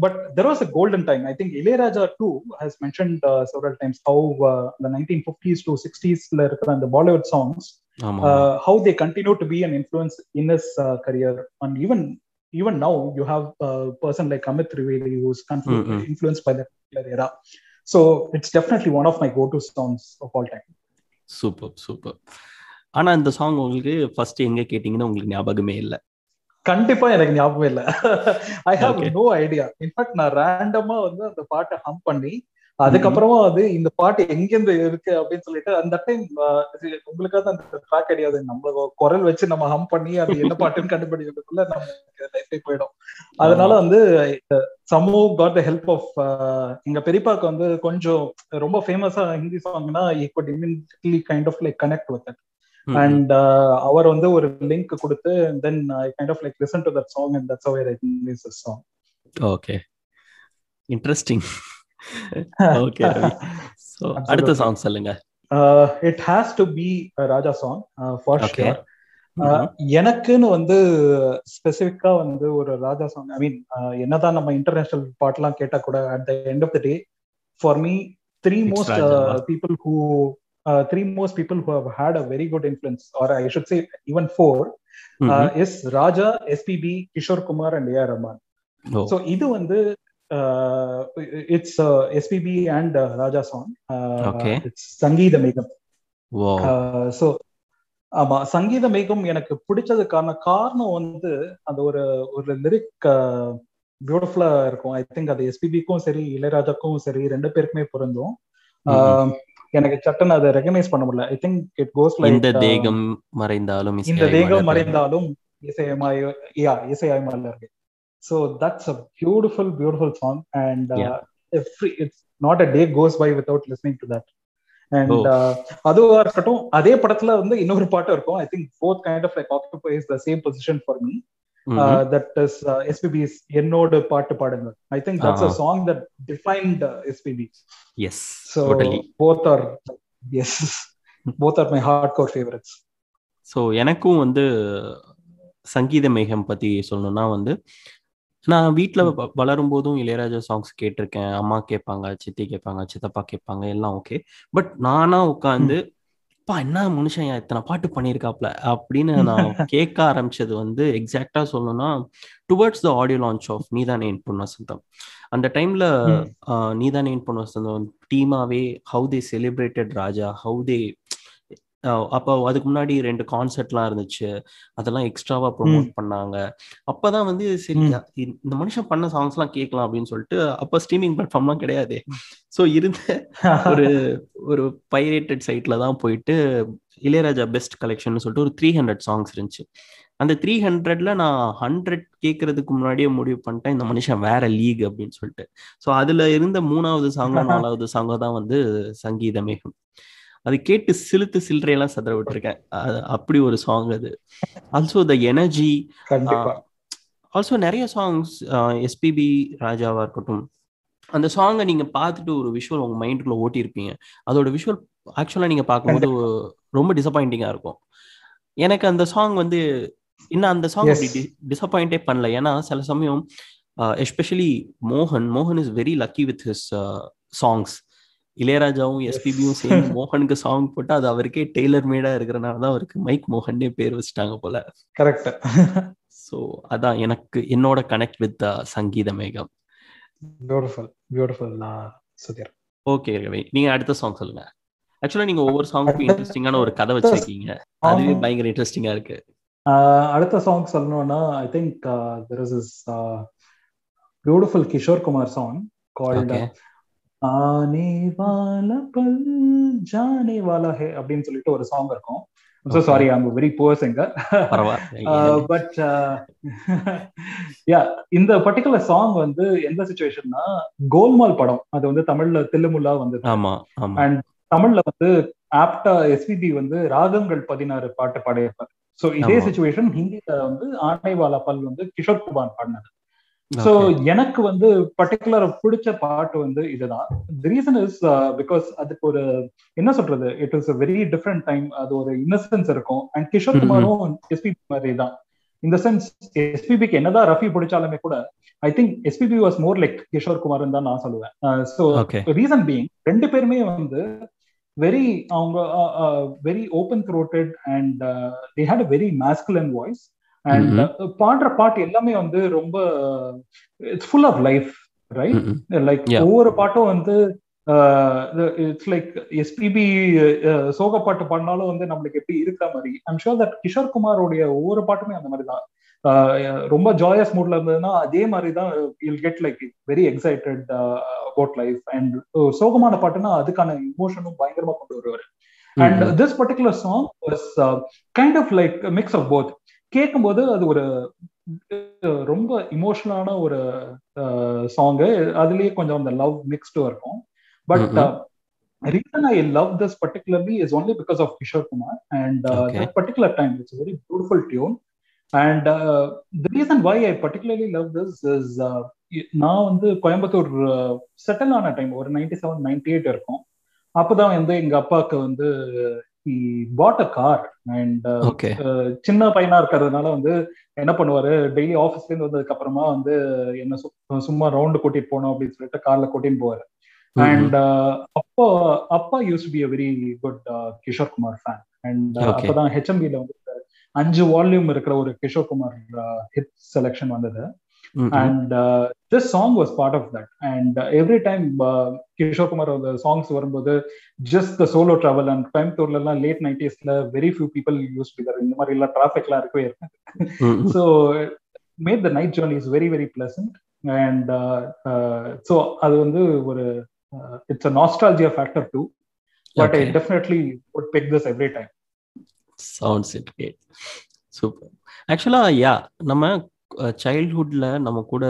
But there was a golden time I think Ilaiyaraaja too has mentioned several times how அந்த நைன்டீன் ஃபிஃப்டிஸ் டு சிக்ஸ்டீஸ்ல இருக்கிற அந்த Bollywood songs how they continue to be an influence in his uh, career and even even now you have a person like amit trivedi who's conflu- ம், ம். influenced by that particular era so it's definitely one of my go-to songs of all time super super ஆனா இந்த song உங்களுக்கு first எங்க கேட்டீங்கன்னு உங்களுக்கு ஞாபகமே இல்ல கண்டிப்பா எனக்கு ஞாபகம் இல்ல I have no idea in fact நான் ரேண்டமா வந்து அந்த பாட்டை ஹம் பண்ணி அதுக்கப்புறமா வந்து இந்த பாட்டு எங்கிருந்து இருக்கு அப்படின்னு சொல்லிட்டு அந்த டைம் உங்களுக்காக அந்த ட்ராக் கிடையாது. நம்ம குரல் வச்சு நம்ம ஹம் பண்ணி அது என்ன பாட்டுன்னு கண்டுபிடிக்கிறதுக்குள்ள நமக்கு லைஃபே போயிடும். அதனால வந்து somehow got the help of எங்க பெரியப்பாக்கு வந்து கொஞ்சம் ரொம்ப ஃபேமஸா Hindi சாங்னா I could immediately kind of like connect with it. And அவர் வந்து ஒரு லிங்க் கொடுத்து then I kind of like listen to that song and that's how I this song okay interesting okay so அடுத்த. சாங் சொல்லுங்க it has to be Raja song for sure எனக்குன்னு வந்து ஸ்பெசிஃபிக்கா வந்து ஒரு ராஜா சாங் ஐ மீன் என்னதான் நம்ம இன்டர்நேஷனல் பாட்லாம் கேட்டா கூட at the end of the day for me three most people who three most people who have had a very good influence or I should say even four is Raja SPB Kishore Kumar and AR Rahman so இது வந்து it's SPB and Raja song okay it's Sangeetha Megam O so ஆமா சங்கீத மேகம் எனக்கு பிடிச்சதுக்கான காரணம் வந்து அந்த ஒரு ஒரு லிரிக் பியூட்டிஃபுல்லா இருக்கும். ஐ திங்க் அது எஸ்பிபிக்கும் சரி இளையராஜாக்கும் சரி ரெண்டு பேருக்குமே பொருந்தும். எனக்கு சட்டுன்னு அதை ரெகனைஸ் பண்ண முடியல. ஐ திங்க் இட் கோஸ் இந்த லைக் தேகம் மறைந்தாலும் இந்த தேகம் மறைந்தாலும் இசையமாய் யா இசையாய் மலர் இருக்கு so that's a beautiful beautiful song. And uh, Yeah. every it's not a day goes by without listening to that. And Oh. uh, அதுவா இருக்கட்டும் அதே படத்துல வந்து இன்னொரு பாட்டு இருக்கும். I think both kind of like occupies the same position for me that is SPB's என்னோட பாட்டு பாடுங்க I think that's a. Song that defined SPB yes so totally both are yes both are my hardcore favorites. So எனக்கும் வந்து சங்கீத மேகம் பத்தி சொல்லணும்னா வந்து நான் வீட்டில் வளரும் போதும் இளையராஜா சாங்ஸ் கேட்டிருக்கேன். அம்மா கேட்பாங்க சித்தி கேட்பாங்க சித்தப்பா கேட்பாங்க எல்லாம் ஓகே பட் நானா உட்காந்து பா என்ன மனுஷன் இத்தனை பாட்டு பண்ணியிருக்காப்ல அப்படின்னு நான் கேட்க ஆரம்பிச்சது வந்து எக்ஸாக்டா சொல்லணும்னா towards the audio launch of Neethane En Ponnu Vasantham அந்த டைம்ல. நீதானே என் பொண்ணு Vasantham டீமாவே how they celebrated Raja. How they அப்போ அதுக்கு முன்னாடி ரெண்டு கான்சர்ட்லாம் இருந்துச்சு. அதெல்லாம் எக்ஸ்ட்ராவா ப்ரொமோட் பண்ணாங்க. அப்பதான் வந்து சரி இந்த மனுஷன் பண்ண சாங்ஸ்லாம் கேட்கலாம் அப்படின்னு சொல்லிட்டு அப்போ ஸ்ட்ரீமிங் பிளாட்ஃபார்ம்லாம் கிடையாது. ஸோ இருந்த ஒரு ஒரு பைரேட்டட் சைட்ல தான் போயிட்டு இளையராஜா பெஸ்ட் கலெக்ஷன் சொல்லிட்டு ஒரு த்ரீ ஹண்ட்ரட் சாங்ஸ் இருந்துச்சு. அந்த த்ரீ ஹண்ட்ரட்ல நான் ஹண்ட்ரட் கேட்கறதுக்கு முன்னாடியே முடிவு பண்ணிட்டேன் இந்த மனுஷன் வேற லீக் அப்படின்னு சொல்லிட்டு. ஸோ அதுல இருந்த மூணாவது சாங்கோ நாலாவது சாங்கோ தான் வந்து சங்கீத மேகம். அது கேட்டு சிலுத்து சில்லறையெல்லாம் சதற விட்டுருக்கேன். அப்படி ஒரு சாங் அது. ஆல்சோ த எனர்ஜி ஆல்சோ நிறைய சாங்ஸ் எஸ்பிபி ராஜாவா இருக்கட்டும். அந்த சாங்கை நீங்க பார்த்துட்டு ஒரு விஷுவல் உங்க மைண்டுக்குள்ள ஓட்டியிருப்பீங்க. அதோட விஷுவல் ஆக்சுவலா நீங்க பார்க்கும்போது ரொம்ப டிசப்பாயிண்டிங்கா இருக்கும். எனக்கு அந்த சாங் வந்து இன்னும் அந்த சாங். அப்படி டிசப்பாயிண்டே பண்ணல. ஏன்னா சில சமயம் எஸ்பெஷலி மோகன் மோகன் is very lucky with his songs இளையராஜாவும் எஸ்பிபியும் சேர்ந்து மோகனுக்கு சாங் போட்டு அது அவருக்கே டெய்லர் மேடா இருக்கிறனால தான் அவருக்கு மைக் மோகன்னே பேர் வச்சுட்டாங்க போல. கரெக்ட் ஸோ அதான் எனக்கு என்னோட connect with Sangeetha Megam. Beautiful beautiful Sudheer. Okay Ravi. நீங்க அடுத்த சாங் சொல்லுங்க. ஆக்சுவலா நீங்க ஒவ்வொரு சாங்குக்கும் இன்ட்ரெஸ்டிங்கான ஒரு கதை வச்சிருக்கீங்க. அதுவே பயங்கர இன்ட்ரெஸ்டிங்கா இருக்கு. அடுத்த சாங் சொல்லணும்னா I think there is is beautiful Kishore Kumar song called. Aane Wala Pal ஜானே வாலா ஹே அப்படின்னு சொல்லிட்டு ஒரு சாங் இருக்கும். Sorry I'm very poor singer but yeah இந்த பர்டிகுலர் சாங் வந்து எந்த சுச்சுவேஷன்னா கோல்மால் படம். அது வந்து தமிழ்ல தில்லுமுல்லா ஆமா And தமிழ்ல வந்து ஆப்டா எஸ்பிபி வந்து ராகங்கள் பதினாறு பாட்டு பாடியிருப்பார். சோ இதே. சுச்சுவேஷன் ஹிந்தில வந்து ஆனைவாலா பல் வந்து கிஷோர் குமார் பாடினது. சோ. எனக்கு வந்து பர்டிகுலர் பிடிச்ச பாட்டு வந்து இதுதான். ரீசன் இஸ் பிகாஸ் அதுக்கு ஒரு என்ன சொல்றது? It is very different time அது ஒரு இன்னசென்ஸ் இருக்கும். அண்ட் கிஷோர். குமாரும் எஸ்பிபி மாதிரி தான் இந்த சென்ஸ் எஸ்பிபிக்கு என்னதான் ரஃபி பிடிச்சாலுமே கூட I think SPB was more like Kishore Kumar தான் நான் சொல்லுவேன். ஸோ. ரீசன் பீயிங் ரெண்டு பேருமே வந்து வெரி அவங்க very open throated and they had a very masculine voice and பாடுற பாட்டு எல்லாமே வந்து ரொம்ப it's full of life right. Like. ஒவ்வொரு பாட்டும் வந்து இட்ஸ் லைக் எஸ்பிபி சோக பாட்டு பாடினாலும் வந்து நம்மளுக்கு எப்படி இருக்கிற மாதிரி. ஐம் ஷோர் தட் கிஷோர் குமாரோடைய ஒவ்வொரு பாட்டுமே அந்த மாதிரி தான். ஆஹ் ரொம்ப ஜாயஸ் மூட்ல இருந்ததுன்னா அதே மாதிரி தான் you'll get like very excited about life and சோகமான பாட்டுனா அதுக்கான இமோஷனும் பயங்கரமா கொண்டு வருவாரு. And. This particular song was kind of like mix of both கேட்கும்போது அது ஒரு ரொம்ப இமோஷனலான ஒரு சாங்கு அதுலயே கொஞ்சம் அந்த லவ் மிக்ஸ்டு இருக்கும் but Mhm. reason I love this particularly is only because of Kishore Kumar and uh, Okay. that particular time. It's a very beautiful tune. And uh, the reason why I particularly love this is uh, நான் வந்து Coimbatore settle ஆன time ஒரு ninety seven ninety eight இருக்கும் அப்பதான் வந்து எங்க அப்பாவுக்கு வந்து பாட் அ கார் அண்ட். சின்ன பையனா இருக்கிறதுனால வந்து என்ன பண்ணுவாரு டெய்லி ஆஃபீஸ்ல இருந்து வந்ததுக்கு அப்புறமா வந்து என்ன சும்மா ரவுண்டு கூட்டிட்டு போனோம் அப்படின்னு சொல்லிட்டு கார்ல கூட்டிட்டு போவாரு. அண்ட் அப்பா அப்பா use be a very good Kishore Kumar fan and. அப்பதான் ஹெச்எம்பில வந்து அஞ்சு வால்யூம் இருக்கிற ஒரு கிஷோர் குமார் ஹிட் செலெக்ஷன் வந்தது ம்ம். And this song was part of that and every time Kishore Kumar அந்த சாங்ஸ் வரும்போது just the solo travel and கோயம்புத்தூர்ல எல்லாம் late நைன்டிஸ்ல very few people use to இந்த மாதிரி எல்லாம் டிராஃபிக் எல்லாம் இருக்கவே இருக்காது. So made the night journey is very very pleasant and so அது வந்து ஒரு it's a nostalgia factor too but I. Definitely would pick this every time. Sounds it gate super ஆக்சுவலா யா நம்ம சைல்ட்ஹுட்ல நம்ம கூட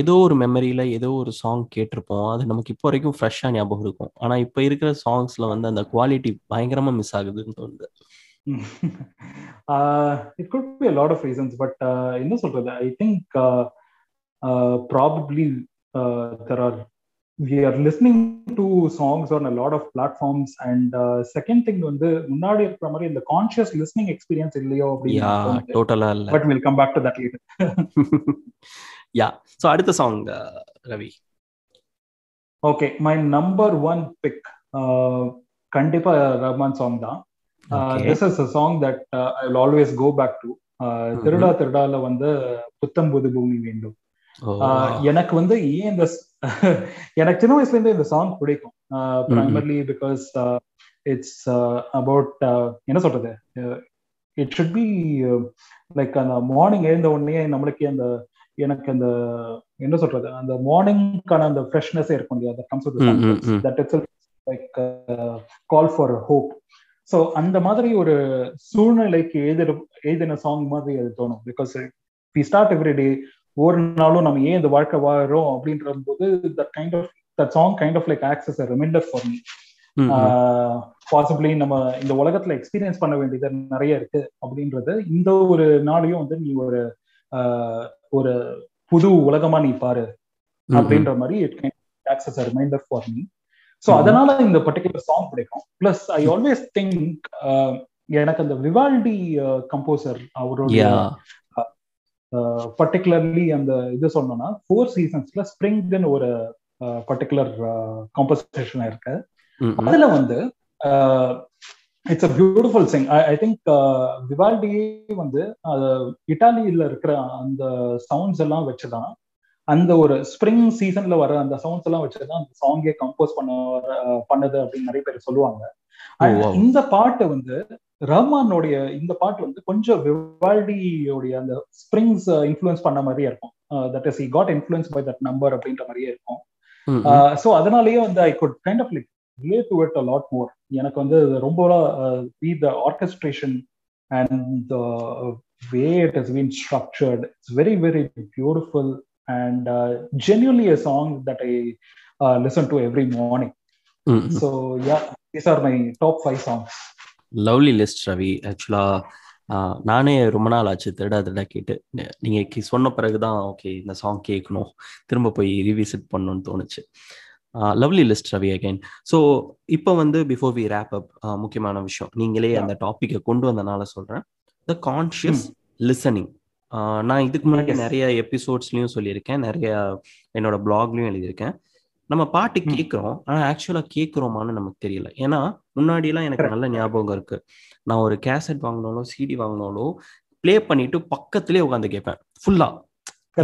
ஏதோ ஒரு மெமரியில ஏதோ ஒரு சாங் கேட்டிருப்போம். அது நமக்கு இப்போ வரைக்கும் ஃப்ரெஷ்ஷாக ஞாபகம் இருக்கும். ஆனா இப்போ இருக்கிற சாங்ஸ்ல வந்து அந்த குவாலிட்டி பயங்கரமா மிஸ் ஆகுதுன்னு தோணுது. It could be lot of reasons but என்ன சொல்றது? I think probably there are we are listening to songs on a lot of platforms. And uh, second thing வந்து முன்னாடி இருக்கிற மாதிரி இந்த கான்ஷியஸ் லிஸ்னிங் எக்ஸ்பீரியன்ஸ் இல்லையோ அப்படின்னு டோட்டலா இல்ல. But will come back to that later yeah so அடுத்த song Ravi. Okay my number one pick கண்டிப்பா ரஹ்மான் சாங் தான். This is a song that I will always go back to Thiruda திருடால வந்து புத்தம் புது பூமி வேண்டும். எனக்கு வந்து ஏன் இந்த எனக்கு சின்ன வயசுல இருந்தே இந்த சாங் பிடிக்கும். ப்ரைமர்லி பிகாஸ் இட்ஸ் அபவுட் என்ன சொல்றது? இட் ஷுட் பி லைக் அந்த மார்னிங் எழுந்த உடனே நம்மளுக்கு அந்த எனக்கு அந்த என்ன சொல்றது? அந்த மார்னிங்கான அந்த ஃப்ரெஷ்னஸ் இருக்கும் இல்லையா? That comes. That it's like call for hope so அந்த மாதிரி ஒரு சூழ்நிலைக்கு எழுதின எழுதின சாங் மாதிரி அது தோணும். Because we start every day ஒவ்வொரு நாளும் நம்ம ஏன் இந்த வாழ்க்கை வாழறோம் அப்படின்ற போது that kind of that song kind of like access reminder for me. Possibly நம்ம இந்த உலகத்துல எக்ஸ்பீரியன்ஸ் பண்ண வேண்டியது நிறைய இருக்கு அப்படின்றது இந்த ஒரு நாளையும் வந்து நீ ஒரு ஒரு புது உலகமா நீ பாரு. அப்படின்ற மாதிரி it can access reminder for me so. அதனால இந்த பர்டிகுலர் சாங் பிடிக்கும் பிளஸ் ஐ ஆல்வேஸ் திங்க் எனக்கு அந்த விவால்டி கம்போசர் அவருடைய பர்டிகுலர்லி அந்த இது சொன்னோம்னா ஃபோர் சீசன்ஸ்ல ஸ்ப்ரிங்னு ஒரு பர்டிகுலர் காம்போசிஷன் இருக்கு. அதுல வந்து இட்ஸ் அ பியூட்டிஃபுல் சிங் ஐ திங்க் விவால்டியே வந்து இட்டாலியில இருக்கிற அந்த சவுண்ட்ஸ் எல்லாம் வச்சுதான் அந்த ஒரு ஸ்ப்ரிங் சீசன்ல வர அந்த சவுண்ட்ஸ் எல்லாம் வச்சுதான் அந்த சாங்கே கம்போஸ் பண்ண பண்ணது அப்படின்னு நிறைய பேர் சொல்லுவாங்க. இந்த பாட்டு வந்து ரஹ்மானோடைய இந்த பாட்டு வந்து கொஞ்சம் விவால்டியோடைய அந்த ஸ்ப்ரிங்ஸ் இன்ஃப்ளூயன்ஸ் பண்ண மாதிரியே இருக்கும். That is he got influenced by that number அப்படின்ற மாதிரியே இருக்கும். ஸோ அதனாலயே வந்து I could kind of like relate to it a lot more எனக்கு வந்து ரொம்ப we the orchestration and way it is been structured it's very very beautiful and genuinely a song that I listen to every morning. So yeah these are my top five songs lovely list Ravi ஆக்சுவலா நானே ரொம்ப நாள் ஆச்சு திருடா திருடா கேட்டு. ந- நீங்க கி- சொன்ன பிறகுதான் ஓகே இந்த சாங் கேட்கணும் திரும்ப போய் ரிவிசிட் பண்ணணும்னு தோணுச்சு. Lovely list Ravi again so இப்போ வந்து பிஃபோர் வி ரேப் அப் முக்கியமான விஷயம். நீங்களே. அந்த டாப்பிக்கை கொண்டு வந்தனால சொல்றேன். த கான்ஷியஸ் லிசனிங் நான் இதுக்கு முன்னாடி. நிறைய எபிசோட்ஸ்லயும் சொல்லியிருக்கேன். நிறைய என்னோட பிளாக்லயும் எழுதியிருக்கேன். நம்ம பாட்டு ம். கேட்குறோம் ஆனா ஆக்சுவலா கேட்குறோமான்னு நமக்கு தெரியல. ஏன்னா முன்னாடி எல்லாம் எனக்கு. நல்ல ஞாபகம் இருக்கு. நான் ஒரு கேசட் வாங்கினாலும் சிடி வாங்கினாலும் ப்ளே பண்ணிட்டு பக்கத்துலயே உட்காந்து கேட்பேன். ஃபுல்லா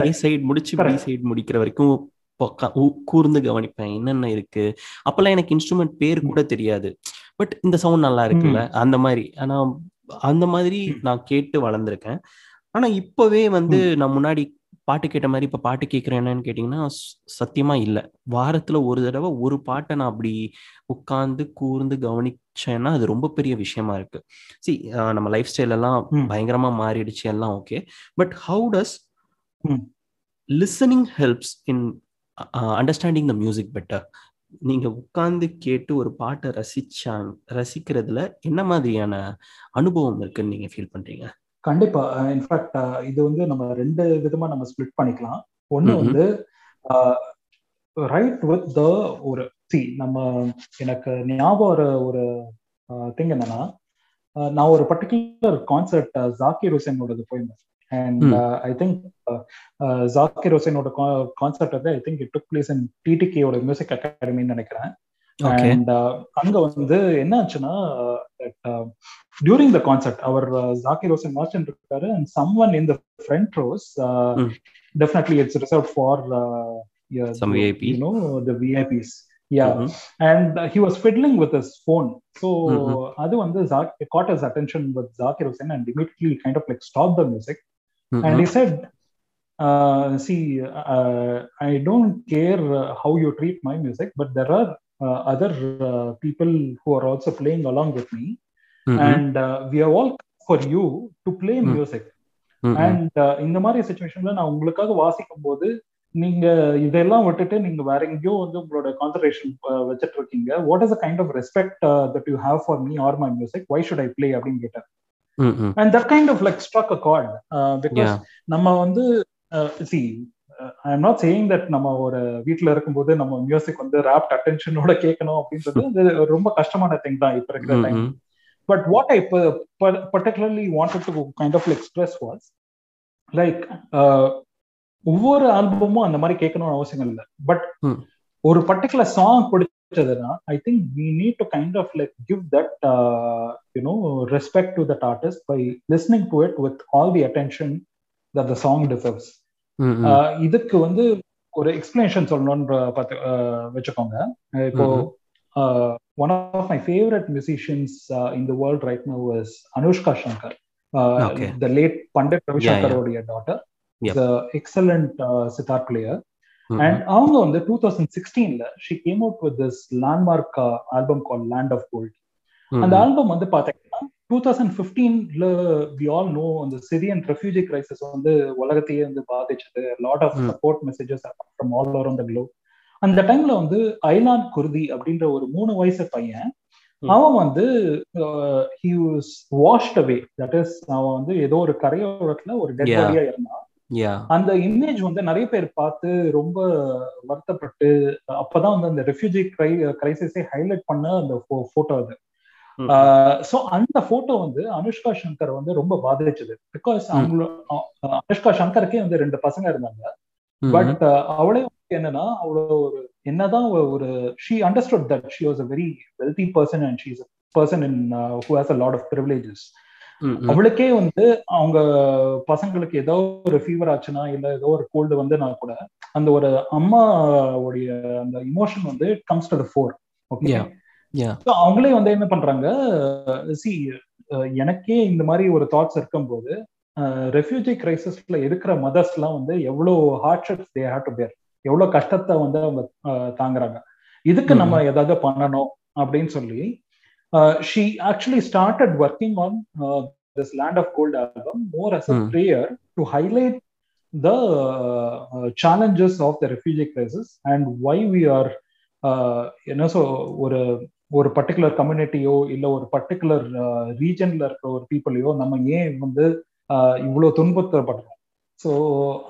ஏ. சைடு முடிச்சு பி. சைடு முடிக்கிற வரைக்கும் கூர்ந்து கவனிப்பேன். என்னென்ன இருக்கு? அப்பெல்லாம் எனக்கு இன்ஸ்ட்ருமெண்ட் பேர் கூட தெரியாது. பட் இந்த சவுண்ட் நல்லா இருக்குல்ல? அந்த மாதிரி. ஆனா அந்த மாதிரி. நான் கேட்டு வளர்ந்துருக்கேன். ஆனா இப்பவே வந்து நான் முன்னாடி பாட்டு கேட்ட மாதிரி இப்ப பாட்டு கேட்கறேன் என்னன்னு கேட்டீங்கன்னா ஸ்- சத்தியமா இல்ல. வாரத்துல ஒரு தடவை ஒரு பாட்டை நான் அப்படி உட்கார்ந்து கூர்ந்து கவனிச்சேன்னா அது ரொம்ப பெரிய விஷயமா இருக்கு. சி நம்ம லைஃப் ஸ்டைல் எல்லாம் ம். பயங்கரமா மாறிடுச்சு எல்லாம் okay but how does. Listening helps in understanding the music better நீங்க உட்கார்ந்து கேட்டு ஒரு பாட்டை ரசிச்சாங் ரசிக்கிறதுல என்ன மாதிரியான அனுபவம் இருக்குன்னு நீங்க ஃபீல் பண்றீங்க? கண்டிப்பா இன்ஃபேக்ட் இது வந்து நம்ம ரெண்டு விதமா நம்ம ஸ்ப்ளிட் பண்ணிக்கலாம் ஒண்ணு. வந்து ரைட் வித் த ஒரு சி நம்ம எனக்கு ஞாபகம் ஒரு திங் என்னன்னா நான் ஒரு பர்டிகுலர் கான்சர்ட் ஜாக்கிர் ஹுசேனோடது போயிருந்தேன் அண்ட். ஐ திங்க் ஜாக்கிர் ஹுசேனோட கான்சர்ட் வந்து I think it took place in டிடிகேயோட music அகாடமின்னு நினைக்கிறேன் அண்ட் அங்க வந்து என்ன ஆச்சுன்னா டியூரிங் த கான்சர்ட் அவர் ஜாக்கிர் ஹோசன் வாட்சன் இருக்காரு and someone in the front rows Mm. Definitely it's reserve for Some VIP. You know the VIPs yeah and he was fiddling with his phone so Mhm. அது வந்து got his attention with Zakir Hussain and immediately kind of like stopped the music and he said uh, see uh, i don't care uh, how you treat my music but there are uh, other uh, people who are also playing along with me. And uh, we are all for you to play Mm. music. And இந்த மாதிரி சுச்சுவேஷன்ல நான் உங்களுக்காக வாசிக்கும் போது நீங்க இதெல்லாம் விட்டுட்டு நீங்க வேற எங்கேயோ வந்து உங்களோட கான்சன்ட்ரேஷன் வச்சுட்டு இருக்கீங்க what is a kind of respect that you have for me or my music why should I play அப்படின்னு கேட்டார் and that kind of like struck a chord because நம்ம வந்து see I am not saying that நம்ம ஒரு வீட்டுல இருக்கும்போது நம்ம music வந்து ராப்ட் அட்டென்ஷனோட கேட்கணும் அப்படின்றது ரொம்ப கஷ்டமான திங் தான் இப்ப இருக்கிற time but what I particularly wanted to kind of express was like ஒவ்வொரு ஆல்பமும் அந்த மாதிரி கேட்கணும்னு அவசியம் இல்லை. பட் ஒரு பர்டிகுலர் சாங் பிடிச்சதுன்னா I think we need to kind of like give that you know respect to that artist by listening to it with all the attention that the song deserves இதுக்கு வந்து ஒரு explanation சொல்லணும்ன்ற பார்த்து வச்சுக்கோங்க. இப்போ one of my favourite musicians in the world right no was Anushka Shankar the late Pandit ரவிசங்கரோடைய daughter excellent sitar player and அவங்க வந்து two thousand சிக்ஸ்டீன்ல she came out with this landmark album call land of gold அந்த album வந்து பாத்தீங்கன்னா two thousand பிப்டீன்ல we all know அந்த Syrian refugee crisis வந்து உலகத்தையே வந்து பாதிச்சது. Lot of support messages from all over the globe அந்த டைம்ல வந்து ஐலான் குருதி அப்படின்ற ஒரு மூணு வயசு பையன் அவன் வந்து he was washed away that is அவன் வந்து ஏதோ ஒரு கரையோரத்துல ஒரு டெட் பாடியா இருந்தான். அந்த இமேஜ் வந்து நிறைய பேர் பார்த்து ரொம்ப வருத்தப்பட்டு அப்பதான் வந்து அந்த ரெஃப்யூஜி கிரை கிரைசிஸை ஹைலைட் பண்ண அந்த போட்டோ அது. சோ அந்த போட்டோ வந்து அனுஷ்கா சங்கர் வந்து ரொம்ப பாதிச்சது. பிகாஸ் அவங்கள அனுஷ்கா சங்கருக்கே வந்து ரெண்டு பசங்க இருந்தாங்க. பட் அவளே என்னன்னா அவ்வளோ ஒரு என்னதான் ஒரு she understood that she was a very wealthy person and she's person in who has a lot of privileges அவளுக்கே வந்து அவங்க பசங்களுக்கு ஏதோ ஒரு ஃபீவர் ஆச்சுன்னா இல்ல ஏதோ ஒரு கோல்டு வந்து நான் கூட அந்த ஒரு அம்மாவுடைய அந்த இமோஷன் வந்து comes to the fore okay அவங்களே வந்து என்ன பண்றாங்க சி எனக்கே இந்த மாதிரி ஒரு தாட்ஸ் இருக்கும்போது ரெஃப்யூஜி கிரைசிஸ்ல இருக்கிற மதர்ஸ் எல்லாம் வந்து எவ்வளவு ஹார்ட்ஷிப்ஸ் தே ஹேவ் டு பேர் எவ்வளவு கஷ்டத்தை வந்து அவங்க தாங்குறாங்க. இதுக்கு நம்ம ஏதாவது பண்ணணும் அப்படின்னு சொல்லி she actually started working on this land of gold album more as a prayer to highlight the challenges of the refugee crisis and why we are என்ன சொ ஒரு ஒரு பர்டிகுலர் கம்யூனிட்டியோ இல்ல ஒரு பர்டிகுலர் ரீஜன்ல இருக்கிற ஒரு பீப்புளையோ நம்ம ஏன் வந்து இவ்வளவு துன்புறுத்தப்படுறோம் ஸோ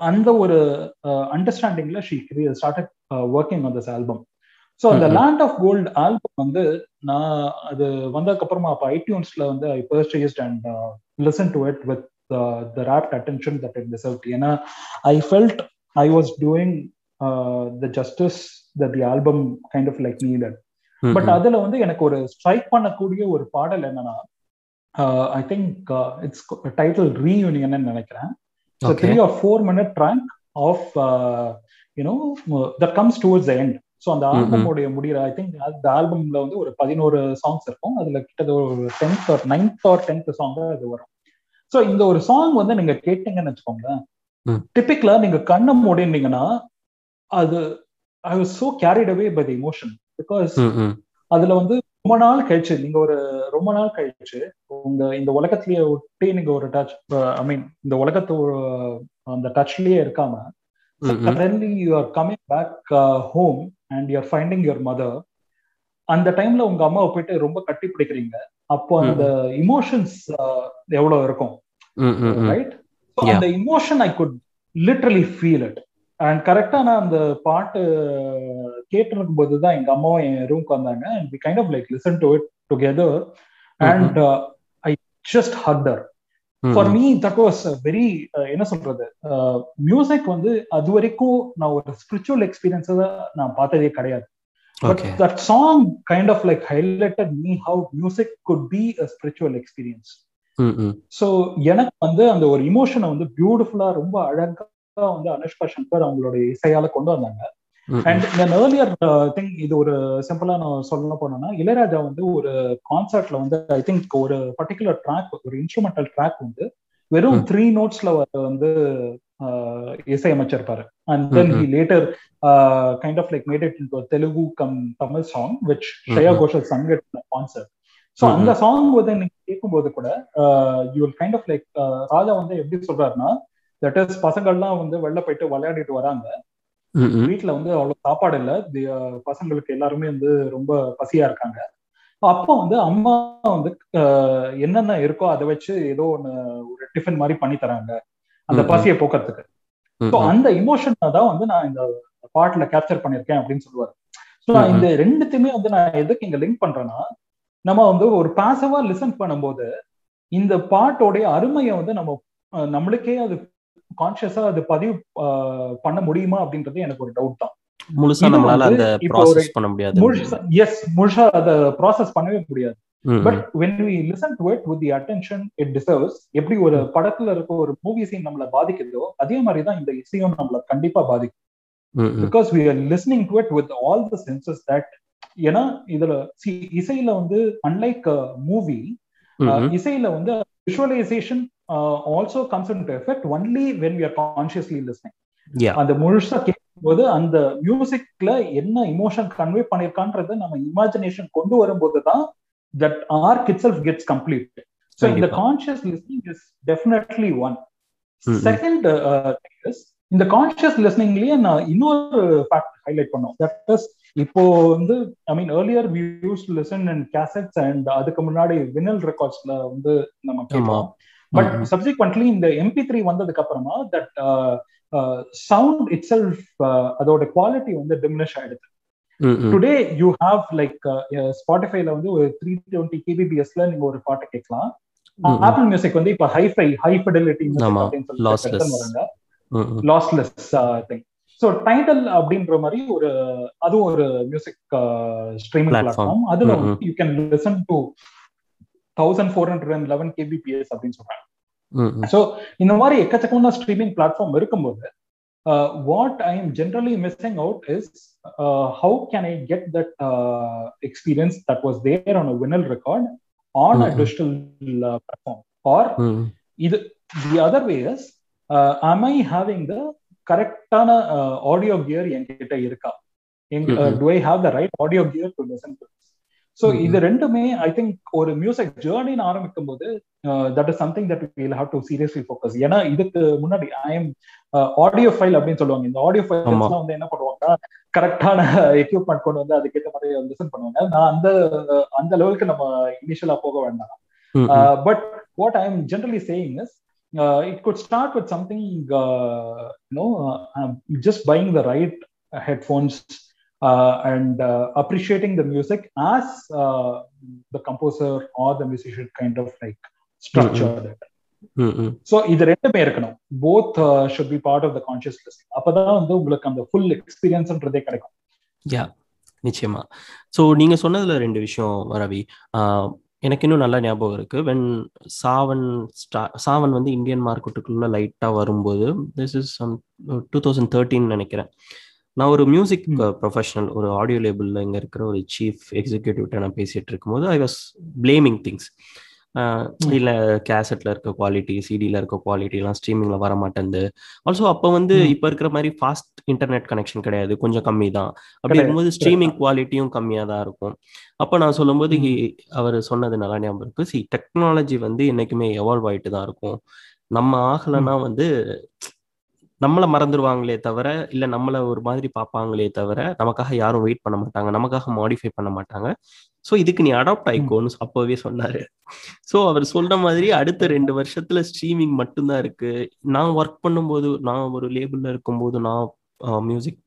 அந்த ஒரு அண்டர்ஸ்டாண்டிங்ல she started working on this album so அந்த லேண்ட் ஆஃப் கோல்ட் ஆல்பம் வந்து நான் அது வந்ததுக்கு அப்புறமா அப்போ ஐடியூன்ஸ்ல வந்து I purchased and listen to it with the rapt attention that it deserve ஏன்னா I felt I was doing the justice that the album kind of like needed but அதுல வந்து எனக்கு ஒரு ஸ்ட்ரைக் பண்ணக்கூடிய ஒரு பாடல் என்னன்னா I think it's title reunion நினைக்கிறேன். Three or four minute track of you know that comes towards the end so அந்த ஆல்பமோடைய முடிகிற ஐ திங்க் அந்த ஆல்பம்ல வந்து ஒரு பதினோரு சாங்ஸ் இருக்கும். அதுல கிட்டத்தட்ட ஒரு tenth or ninth or tenth song அது வரும். ஸோ இந்த ஒரு சாங் வந்து நீங்க கேட்டீங்கன்னு வச்சுக்கோங்களேன். டிபிக்லா நீங்க கண்ணை மூடினீங்கன்னா அது I was so carried away by the emotion because அதுல வந்து ரொம்ப நாள் கழிச்சு நீங்க ஒரு ரொம்ப நாள் கழிச்சு உங்க இந்த உலகத்திலேயே ஒட்டி நீங்க ஒரு டச் ஐ மீன் இந்த உலகத்து அந்த டச்லயே இருக்காம suddenly you are coming back home and you are finding your mother அந்த டைம்ல உங்க அம்மாவை போயிட்டு ரொம்ப கட்டி பிடிக்கிறீங்க. அப்போ அந்த இமோஷன்ஸ் எவ்வளவு இருக்கும்? ரைட் அந்த emotion I could literally feel it and கரெக்டா நான் அந்த பாட்டு கேட்டிருக்கும் போது தான் எங்க அம்மாவும் என் ரூம்க்கு வந்தாங்க. And we kind of like listen to it together and I just harder for me that was very என்ன சொல்றது? மியூசிக் வந்து அது வரைக்கும் நான் ஒரு ஸ்பிரிச்சுவல் எக்ஸ்பீரியன்ஸ் நான் பார்த்ததே கிடையாது. But that song kind of like highlighted me how music could be a spiritual experience so எனக்கு வந்து அந்த ஒரு இமோஷனை வந்து பியூட்டிஃபுல்லா ரொம்ப அழகா வந்து அனுஷ்கா சங்கர் அவங்களுடைய இசையால கொண்டு வந்தாங்க. அண்ட் இந்த ஏர்லியர் திங் இது ஒரு சிம்பிளா நான் சொல்ல போனோம்னா இளையராஜா வந்து ஒரு கான்சர்ட்ல வந்து ஐ திங்க் ஒரு பர்டிகுலர் ட்ராக் ஒரு இன்ஸ்ட்ருமெண்டல் ட்ராக் வந்து வெறும் த்ரீ நோட்ஸ்ல வந்து இசையமைச்சிருப்பாரு. And then he later kind of like made it in Telugu cum Tamil song which Shreya Ghoshal sang it concert so அந்த சாங் வந்து நீங்க கேட்கும்போது கூட you will kind of like Raja வந்து எப்படி சொல்றாருன்னா தட் இஸ் பசங்கள்லாம் வந்து வெளில போயிட்டு விளையாடிட்டு வராங்க. வீட்டுல வந்து அவ்வளவு சாப்பாடு இல்ல. பசங்களுக்கு எல்லாருமே வந்து ரொம்ப பசியா இருக்காங்க. அப்போ வந்து அம்மா வந்து என்னென்ன இருக்கோ அதை வச்சு ஏதோ ஒண்ணு ஒரு டிஃபன் மாதிரி பண்ணி தராங்க. அந்த பசியை போக்குறதுக்கு. ஸோ அந்த இமோஷன் தான் வந்து நான் இந்த பாட்டுல கேப்சர் பண்ணிருக்கேன் அப்படின்னு சொல்லுவாரு. ஸோ இந்த ரெண்டுத்தையுமே வந்து நான் எதுக்கு இங்க லிங்க் பண்றேன்னா நம்ம வந்து ஒரு பாசிவா லிசன் பண்ணும்போது இந்த பாட்டோடைய அருமையை வந்து நம்ம நம்மளுக்கே அது கான்சியஸா அது பதிவு பண்ண முடியுமா அப்படின்றது எனக்கு ஒரு டவுட் தான். முழுசா நம்மளால அந்த ப்ராசஸ் பண்ண முடியாது. முழுசா எஸ் முழுசா அத ப்ராசஸ் பண்ணவே முடியாது. But when we listen to it with the attention it deserves எப்படி ஒரு படத்துல இருக்க ஒரு மூவி சீன் நம்மள பாதிக்குதோ அதே மாதிரி தான் இந்த இசையும் நம்மள கண்டிப்பா பாதிக்கும். Because we are listening to it with all the senses that ஏன்னா இதுல இசையில வந்து அன்லைக் மூவி இசையில வந்து visualisation also comes into effect only when we are consciously listening அந்த முழுசா கேட்கும்போது அந்த மியூசிக்ல என்ன இமோஷன் கன்வே பண்ணிருக்கான்றத நம்ம இமேஜினேஷன் கொண்டு வரும்போது தான் that arc itself gets complete so இந்த conscious listening is definitely one second இந்த கான்சியஸ் லிஸ்னிங்லயே நான் இன்னொரு ஃபேக்ட் ஹைலைட் பண்ணோம். தட் இஸ் இப்போ வந்து I mean earlier we use listen and cassettes and அதுக்கு முன்னாடி வினல் ரெக்கார்ட்ஸ்ல வந்து நம்ம கேட்போம் பட் சப்சிக்வெண்ட்லி இந்த எம்பி த்ரீ வந்ததுக்கு அப்புறமா தட் சவுண்ட் இட் செல்ஃப் அதோட குவாலிட்டி வந்து டிமினிஷ் ஆயிடுது. டுடே யூ ஹாவ் லைக் ஸ்பாட்டிஃபைல வந்து ஒரு த்ரீ டுவெண்ட்டி கேபிபிஎஸ்ல நீங்க ஒரு பாட்டை கேட்கலாம். ஆப்பிள் மியூசிக் வந்து இப்ப ஹைஃபை ஹை ஃபிடலிட்டி வராங்க. லாஸ்லெஸ் திங் ஸோ டைட்டல் அப்படின்ற மாதிரி ஒரு அதுவும் ஒரு மியூசிக் ஸ்ட்ரீமிங் பிளாட்ஃபார்ம் அதுல வந்து you can listen to thousand four hundred and eleven kbps அப்படின்னு சொல்றாங்க. ஸோ இந்த மாதிரி எக்கச்சக்கமான ஸ்ட்ரீமிங் பிளாட்ஃபார்ம் இருக்கும்போது what I am generally missing out is how can I get that experience that was there on a vinyl record on a digital platform or இது the other way is am I having the கரெக்டான audio gear என்கிட்ட இருக்கா? Do I have the right audio gear to listen to so இது ரெண்டுமே I think ஒரு music ஜேர்னின்னு ஆரம்பிக்கும் போது that is something that will have to seriously focus ஏன்னா இதுக்கு முன்னாடி ஐ எம் ஆடியோ ஃபைல் அப்படின்னு சொல்லுவாங்க. இந்த ஆடியோ ஃபைல்ஸ்லாம் வந்து என்ன பண்ணுவாங்க கரெக்டான எக்யூப்மெண்ட் கொண்டு வந்து அதுக்கேற்ற மாதிரி லிசன் பண்ணுவாங்க. நான் அந்த அந்த லெவலுக்கு நம்ம இனிஷியலா போக வேண்டாம். But what I am generally saying is uh, it could start with something uh, you know uh, just headphones and appreciating the music as the composer or the musician kind of like structured it so இது ரெண்டுமே இருக்கணும். Both should be part of the conscious listening அப்பதான் வந்து உங்களுக்கு அந்த full எக்ஸ்பீரியன்ஸ்ன்றதே கிடைக்கும். யா நிச்சயமா. So நீங்க சொன்னதுல ரெண்டு விஷயம் ரவி. எனக்கு இன்னும் நல்லா ஞாபகம் இருக்கு. வென் சாவன் ஸ்டா சாவன் வந்து இந்தியன் மார்க்கெட்டுக்குள்ள லைட்டாக வரும்போது this is some two thousand thirteen நினைக்கிறேன். நான் ஒரு மியூசிக் ப்ரொஃபஷனல் ஒரு ஆடியோ லேபிளில் இங்கே இருக்கிற ஒரு சீஃப் எக்ஸிக்யூட்டிவ்கிட்ட நான் பேசிட்டு இருக்கும்போது ஐ வாஸ் பிளேமிங் திங்ஸ் இல்லை கேசட்ல இருக்க குவாலிட்டி சிடியில் இருக்க குவாலிட்டிலாம் ஸ்ட்ரீமிங்கில் வர மாட்டேங்குது ஆல்சோ அப்போ வந்து இப்போ இருக்கிற மாதிரி ஃபாஸ்ட் இன்டர்நெட் கனெக்ஷன் கிடையாது. கொஞ்சம் கம்மி தான். அப்படி இருக்கும்போது ஸ்ட்ரீமிங் குவாலிட்டியும் கம்மியாக தான் இருக்கும். அப்போ நான் சொல்லும்போது அவர் சொன்னது நல்லா ஞாபகம் இருக்கு. சி டெக்னாலஜி வந்து என்னைக்குமே எவால்வ் ஆகிட்டு தான் இருக்கும். நம்ம ஆகலைன்னா வந்து நம்மளை மறந்துடுவாங்களே தவிர இல்லை நம்மளை ஒரு மாதிரி பார்ப்பாங்களே தவிர நமக்காக யாரும் வெயிட் பண்ண மாட்டாங்க. நமக்காக மாடிஃபை பண்ண மாட்டாங்க. ஸோ இதுக்கு நீ அடாப்ட் ஆயிக்கோன்னு அப்போவே சொன்னாரு. ஸோ அவர் சொல்ற மாதிரி அடுத்த ரெண்டு வருஷத்துல ஸ்ட்ரீமிங் மட்டும்தான் இருக்கு. நான் ஒர்க் பண்ணும்போது நான் ஒரு லேபிள்ல இருக்கும்போது நான் மியூசிக்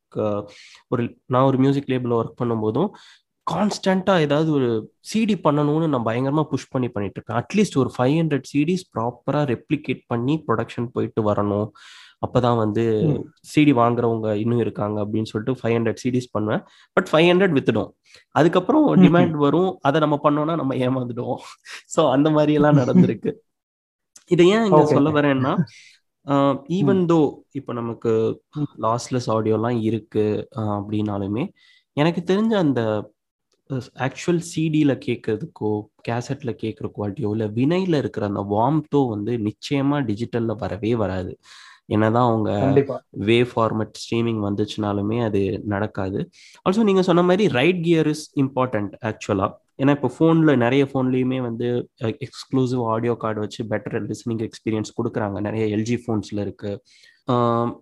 ஒரு நான் ஒரு மியூசிக் லேபிள் ஒர்க் பண்ணும்போதும் கான்ஸ்டண்டா ஏதாவது ஒரு சிடி பண்ணணும்னு நான் பயங்கரமா புஷ் பண்ணி பண்ணிட்டு இருக்கேன். அட்லீஸ்ட் ஒரு ஃபைவ் ஹண்ட்ரட் சிடிஸ் ப்ராப்பரா ரெப்ளிகேட் பண்ணி ப்ரொடக்ஷன் போயிட்டு வரணும். அப்பதான் வந்து சிடி வாங்குறவங்க இன்னும் இருக்காங்க அப்படின்னு சொல்லிட்டு ஃபைவ் ஹண்ட்ரட் சிடிஸ் பண்ணுவேன். பட் ஃபைவ் ஹண்ட்ரட் வித்துடும் அதுக்கப்புறம் டிமாண்ட் வரும். அதை நம்ம பண்ணோம்னா நம்ம ஏமாந்துடுவோம். ஸோ அந்த மாதிரி எல்லாம் நடந்திருக்கு. இதை ஏன் இங்க சொல்ல வரேன்னா ஈவன் தோ இப்போ நமக்கு லாஸ்லெஸ் ஆடியோலாம் இருக்கு அப்படின்னாலுமே எனக்கு தெரிஞ்ச அந்த ஆக்சுவல் சிடியில் கேட்கறதுக்கோ கேசட்ல கேட்குற குவாலிட்டியோ இல்லை வினையில் இருக்கிற அந்த வார்ம்த்தோ வந்து நிச்சயமா டிஜிட்டல்ல வரவே வராது. என்னதான் அவங்க வே ஃபார்மட் ஸ்ட்ரீமிங் வந்துச்சுனாலுமே அது நடக்காது. ஆல்சோ நீங்க சொன்ன மாதிரி ரைட் கியர் இஸ் இம்பார்ட்டன்ட் ஆக்சுவலா ஏன்னா இப்போ ஃபோனில் நிறைய ஃபோன்லேயுமே வந்து எக்ஸ்க்ளூசிவ் ஆடியோ கார்டு வச்சு பெட்டர் லிசனிங் எக்ஸ்பீரியன்ஸ் கொடுக்குறாங்க. நிறைய எல்ஜி ஃபோன்ஸில் இருக்குது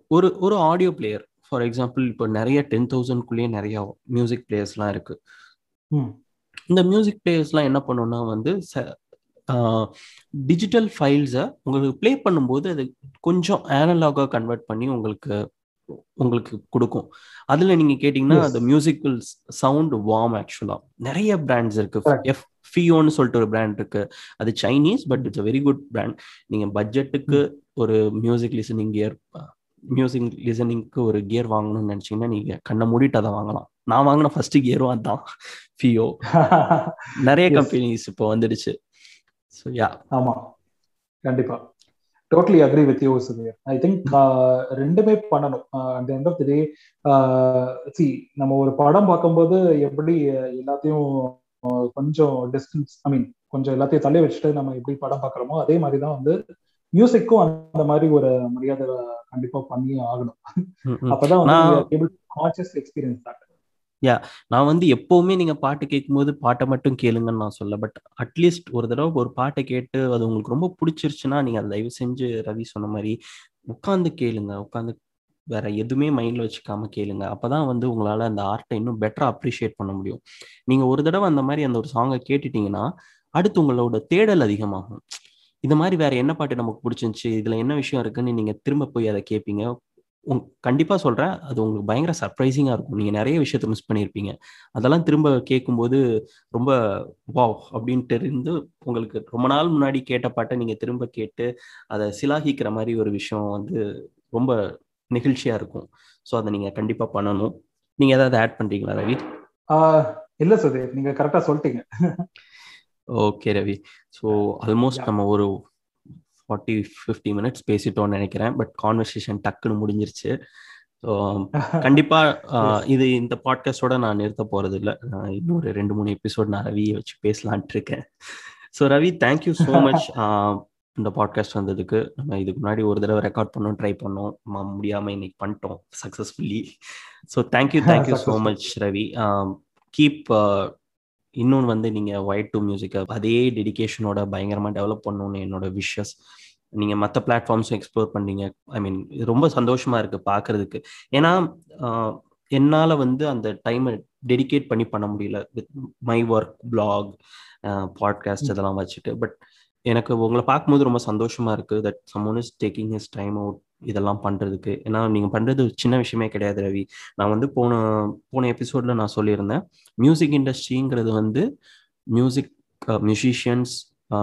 ஒரு ஒரு ஆடியோ பிளேயர் ஃபார் எக்ஸாம்பிள் இப்போ நிறைய டென் தௌசண்ட்குள்ளேயே நிறைய மியூசிக் பிளேயர்ஸ்லாம் இருக்குது இந்த மியூசிக் பிளேயர்ஸ்லாம் என்ன பண்ணுன்னா வந்து டிஜிட்டல் ஃபைல்ஸை உங்களுக்கு ப்ளே பண்ணும்போது அது கொஞ்சம் ஆனலாகாக கன்வெர்ட் பண்ணி உங்களுக்கு உங்களுக்கு கொடுக்கும். அதில் நீங்கள் கேட்டிங்கன்னா அந்த மியூசிக்கல் சவுண்ட் வார்ம் ஆக்சுவலாக நிறைய பிராண்ட்ஸ் இருக்கு. எஃப் ஃபியோன்னு சொல்லிட்டு ஒரு பிராண்ட் இருக்கு. அது Chinese but it's a very good brand நீங்கள் பட்ஜெட்டுக்கு ஒரு மியூசிக் லிசனிங் கியர் மியூசிக் லிசனிங்க்கு ஒரு கியர் வாங்கணும்னு நினச்சிங்கன்னா நீங்கள் கண்ணை மூடிட்டு அதை வாங்கலாம். நான் வாங்கின ஃபர்ஸ்ட் கியரும் அதான். ஃபியோ நிறைய கம்பெனிஸ் இப்போ வந்துடுச்சு. ஸோ யா ஆமா. கண்டிப்பா. Totally agree with you Sudheer I think ரெண்டுமே பண்ணணும். At end of the day see நம்ம ஒரு படம் பார்க்கும்போது எப்படி எல்லாத்தையும் கொஞ்சம் டிஸ்டன்ஸ் ஐ மீன் கொஞ்சம் எல்லாத்தையும் தள்ளி வச்சுட்டு நம்ம எப்படி படம் பார்க்குறோமோ அதே மாதிரி தான் வந்து மியூசிக்கும் அந்த மாதிரி ஒரு மரியாதை கண்டிப்பா பண்ணி ஆகணும். அப்பதான் வந்து எக்ஸ்பீரியன்ஸ் தான் யா நான் வந்து எப்பவுமே நீங்க பாட்டு கேட்கும்போது பாட்டை மட்டும் கேளுங்கன்னு நான் சொல்ல. பட் அட்லீஸ்ட் ஒரு தடவை ஒரு பாட்டை கேட்டு அது உங்களுக்கு ரொம்ப பிடிச்சிருச்சுன்னா நீங்க அதை தயவு செஞ்சு ரவி சொன்ன மாதிரி உட்காந்து கேளுங்க. உட்காந்து வேற எதுவுமே மைண்ட்ல வச்சுக்காம கேளுங்க. அப்பதான் வந்து உங்களால அந்த ஆர்ட்டை இன்னும் பெட்டரா அப்ரிஷியேட் பண்ண முடியும். நீங்க ஒரு தடவை அந்த மாதிரி அந்த ஒரு சாங்கை கேட்டுட்டீங்கன்னா அடுத்து உங்களோட தேடல் அதிகமாகும். இந்த மாதிரி வேற என்ன பாட்டு நமக்கு பிடிச்சிருந்துச்சு? இதுல என்ன விஷயம் இருக்குன்னு நீங்க திரும்ப போய் அதை கேட்பீங்க கண்டிப்பா சொல்றேன். அது உங்களுக்கு பயங்கர சர்ப்ரைசிங்கா இருக்கும். நீங்க நிறைய விஷயத்த மிஸ் பண்ணியிருப்பீங்க. அதெல்லாம் திரும்ப கேட்கும்போது ரொம்ப வாவ் அப்படின்ட்டு இருந்து உங்களுக்கு ரொம்ப நாள் முன்னாடி கேட்ட பாட்டை நீங்க திரும்ப கேட்டு அதை சிலாகிக்கிற மாதிரி ஒரு விஷயம் வந்து ரொம்ப நெகிழ்ச்சியா இருக்கும். ஸோ அதை நீங்க கண்டிப்பா பண்ணணும். நீங்க ஏதாவது ஆட் பண்றீங்களா ரவி? இல்ல சுதீர் நீங்க கரெக்டா சொல்லிட்டீங்க. ஓகே ரவி. ஸோ ஆல்மோஸ்ட் நம்ம ஒரு ஃபார்ட்டி ஃபிஃப்டி மினிட்ஸ் பேசிட்டோம்னு நினைக்கிறேன். பட் கான்வர்சேஷன் டக்குன்னு முடிஞ்சிருச்சு. ஸோ கண்டிப்பா இது இந்த பாட்காஸ்டோட நான் நிறுத்த போறது இல்லை இன்னொரு ரெண்டு மூணு எபிசோட் நான் ரவியை வச்சு பேசலான்ட்டு இருக்கேன். So Ravi thank you so much இந்த பாட்காஸ்ட் வந்ததுக்கு. நம்ம இதுக்கு முன்னாடி ஒரு தடவை ரெக்கார்ட் பண்ணோம் ட்ரை பண்ணோம். முடியாம இன்னைக்கு பண்ணிட்டோம் successfully so thank you thank you so much Ravi. Keep இன்னொன்று வந்து நீங்கள் ஒயிட் டு மியூசிக்கை அதே டெடிக்கேஷனோட பயங்கரமாக டெவலப் பண்ணணும்னு என்னோட விஷஸ் நீங்கள் மற்ற பிளாட்ஃபார்ம்ஸும் எக்ஸ்ப்ளோர் பண்ணீங்க. ஐ மீன் ரொம்ப சந்தோஷமாக இருக்குது பார்க்குறதுக்கு ஏன்னா என்னால் வந்து அந்த டைமை டெடிகேட் பண்ணி பண்ண முடியல. With my work block podcast இதெல்லாம் வச்சுட்டு. பட் எனக்கு உங்களை பார்க்கும்போது ரொம்ப சந்தோஷமாக இருக்குது that someone is taking his time out இதெல்லாம் பண்ணுறதுக்கு ஏன்னா நீங்கள் பண்ணுறது சின்ன விஷயமே கிடையாது ரவி. நான் வந்து போன போன எபிசோடில் நான் சொல்லியிருந்தேன் மியூசிக் இண்டஸ்ட்ரிங்கிறது வந்து music musicians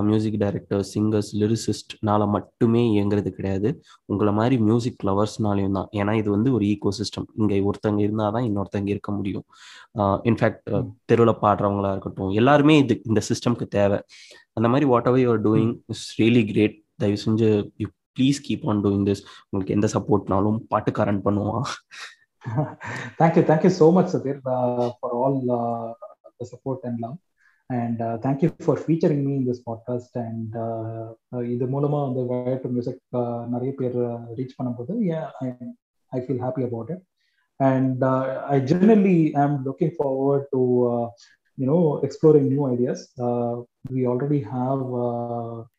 music director singers லிரிசிஸ்ட்னால மட்டுமே இயங்குறது கிடையாது. உங்களை மாதிரி மியூசிக் லவர்ஸ்னாலையும் தான். ஏன்னா இது வந்து ஒரு ஈகோ சிஸ்டம் இங்கே ஒருத்தங்க இருந்தால் தான் இன்னொருத்தங்க இருக்க முடியும். இன்ஃபேக்ட் தெருவில் பாடுறவங்களா இருக்கட்டும் எல்லாருமே இது இந்த சிஸ்டம்க்கு தேவை. அந்த மாதிரி whatever you are doing is really great தயவு செஞ்சு you please keep on doing this உங்களுக்கு எந்த சப்போர்ட்னாலும் பாட்டுக்காரன் பண்ணுவான். Thank you thank you so much Sudheer for all the support and love and thank you for featuring me in this podcast and இது மூலமாக வந்து வயர் டு மியூசிக் நிறைய பேர் ரீச் பண்ணும்போது I feel happy about it and I generally I am looking forward to you know exploring new uh, we already have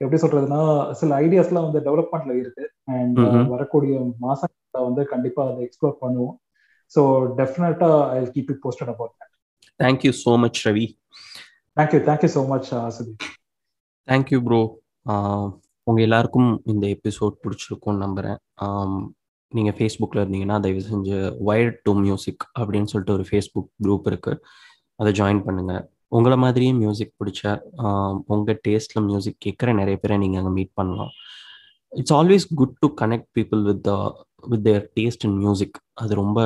எப்படி சொல்றதுன்னா சில ஐடியாஸ்லாம் வந்து டெவலப்மெண்ட்ல இருக்கு. அண்ட் வரக்கூடிய மாசத்துல வந்து கண்டிப்பா அதை எக்ஸ்ப்ளோர் பண்ணுவோம். ஸோ டெஃபினட்டா I keep it posted about that thank you so much Ravi thank you thank you so much Sudeep thank you bro உங்க எல்லாருக்கும் இந்த எபிசோட் பிடிச்சிருக்கும்னு நம்புறேன். நீங்கள் ஃபேஸ்புக்கில் இருந்தீங்கன்னா தயவு செஞ்சு வயர்ட் டு மியூசிக் அப்படின்னு சொல்லிட்டு ஒரு ஃபேஸ்புக் குரூப் இருக்குது அதை ஜாயின் பண்ணுங்க. உங்களை மாதிரியே மியூசிக் பிடிச்ச உங்கள் டேஸ்ட்டில் மியூசிக் கேட்குற நிறைய பேரை நீங்கள் அங்கே மீட் பண்ணலாம். It's always good to connect people with the with their taste in music அது ரொம்ப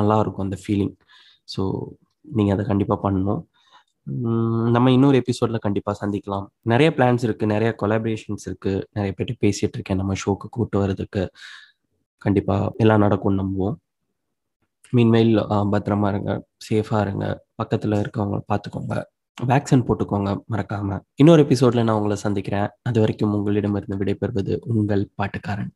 நல்லா இருக்கும் அந்த ஃபீலிங் ஸோ நீங்கள் அதை கண்டிப்பாக பண்ணணும். நம்ம இன்னொரு எபிசோடில் கண்டிப்பாக சந்திக்கலாம். நிறைய பிளான்ஸ் இருக்குது நிறைய கொலாபரேஷன்ஸ் இருக்குது நிறைய பேர்ட்டு பேசிகிட்டு இருக்கேன் நம்ம ஷோக்கு கூட்டு வரதுக்கு கண்டிப்பாக எல்லாம் நடக்கும் நம்புவோம். மீன்மெயில் பத்திரமா இருங்க சேஃபாக இருங்க. பக்கத்தில் இருக்கவங்க பார்த்துக்கோங்க வேக்சின் போட்டுக்கோங்க மறக்காம. இன்னொரு எபிசோட்ல நான் உங்களை சந்திக்கிறேன். அது வரைக்கும் உங்களிடமிருந்து விடைபெறுவது உங்கள் பாட்டுக்காரன்.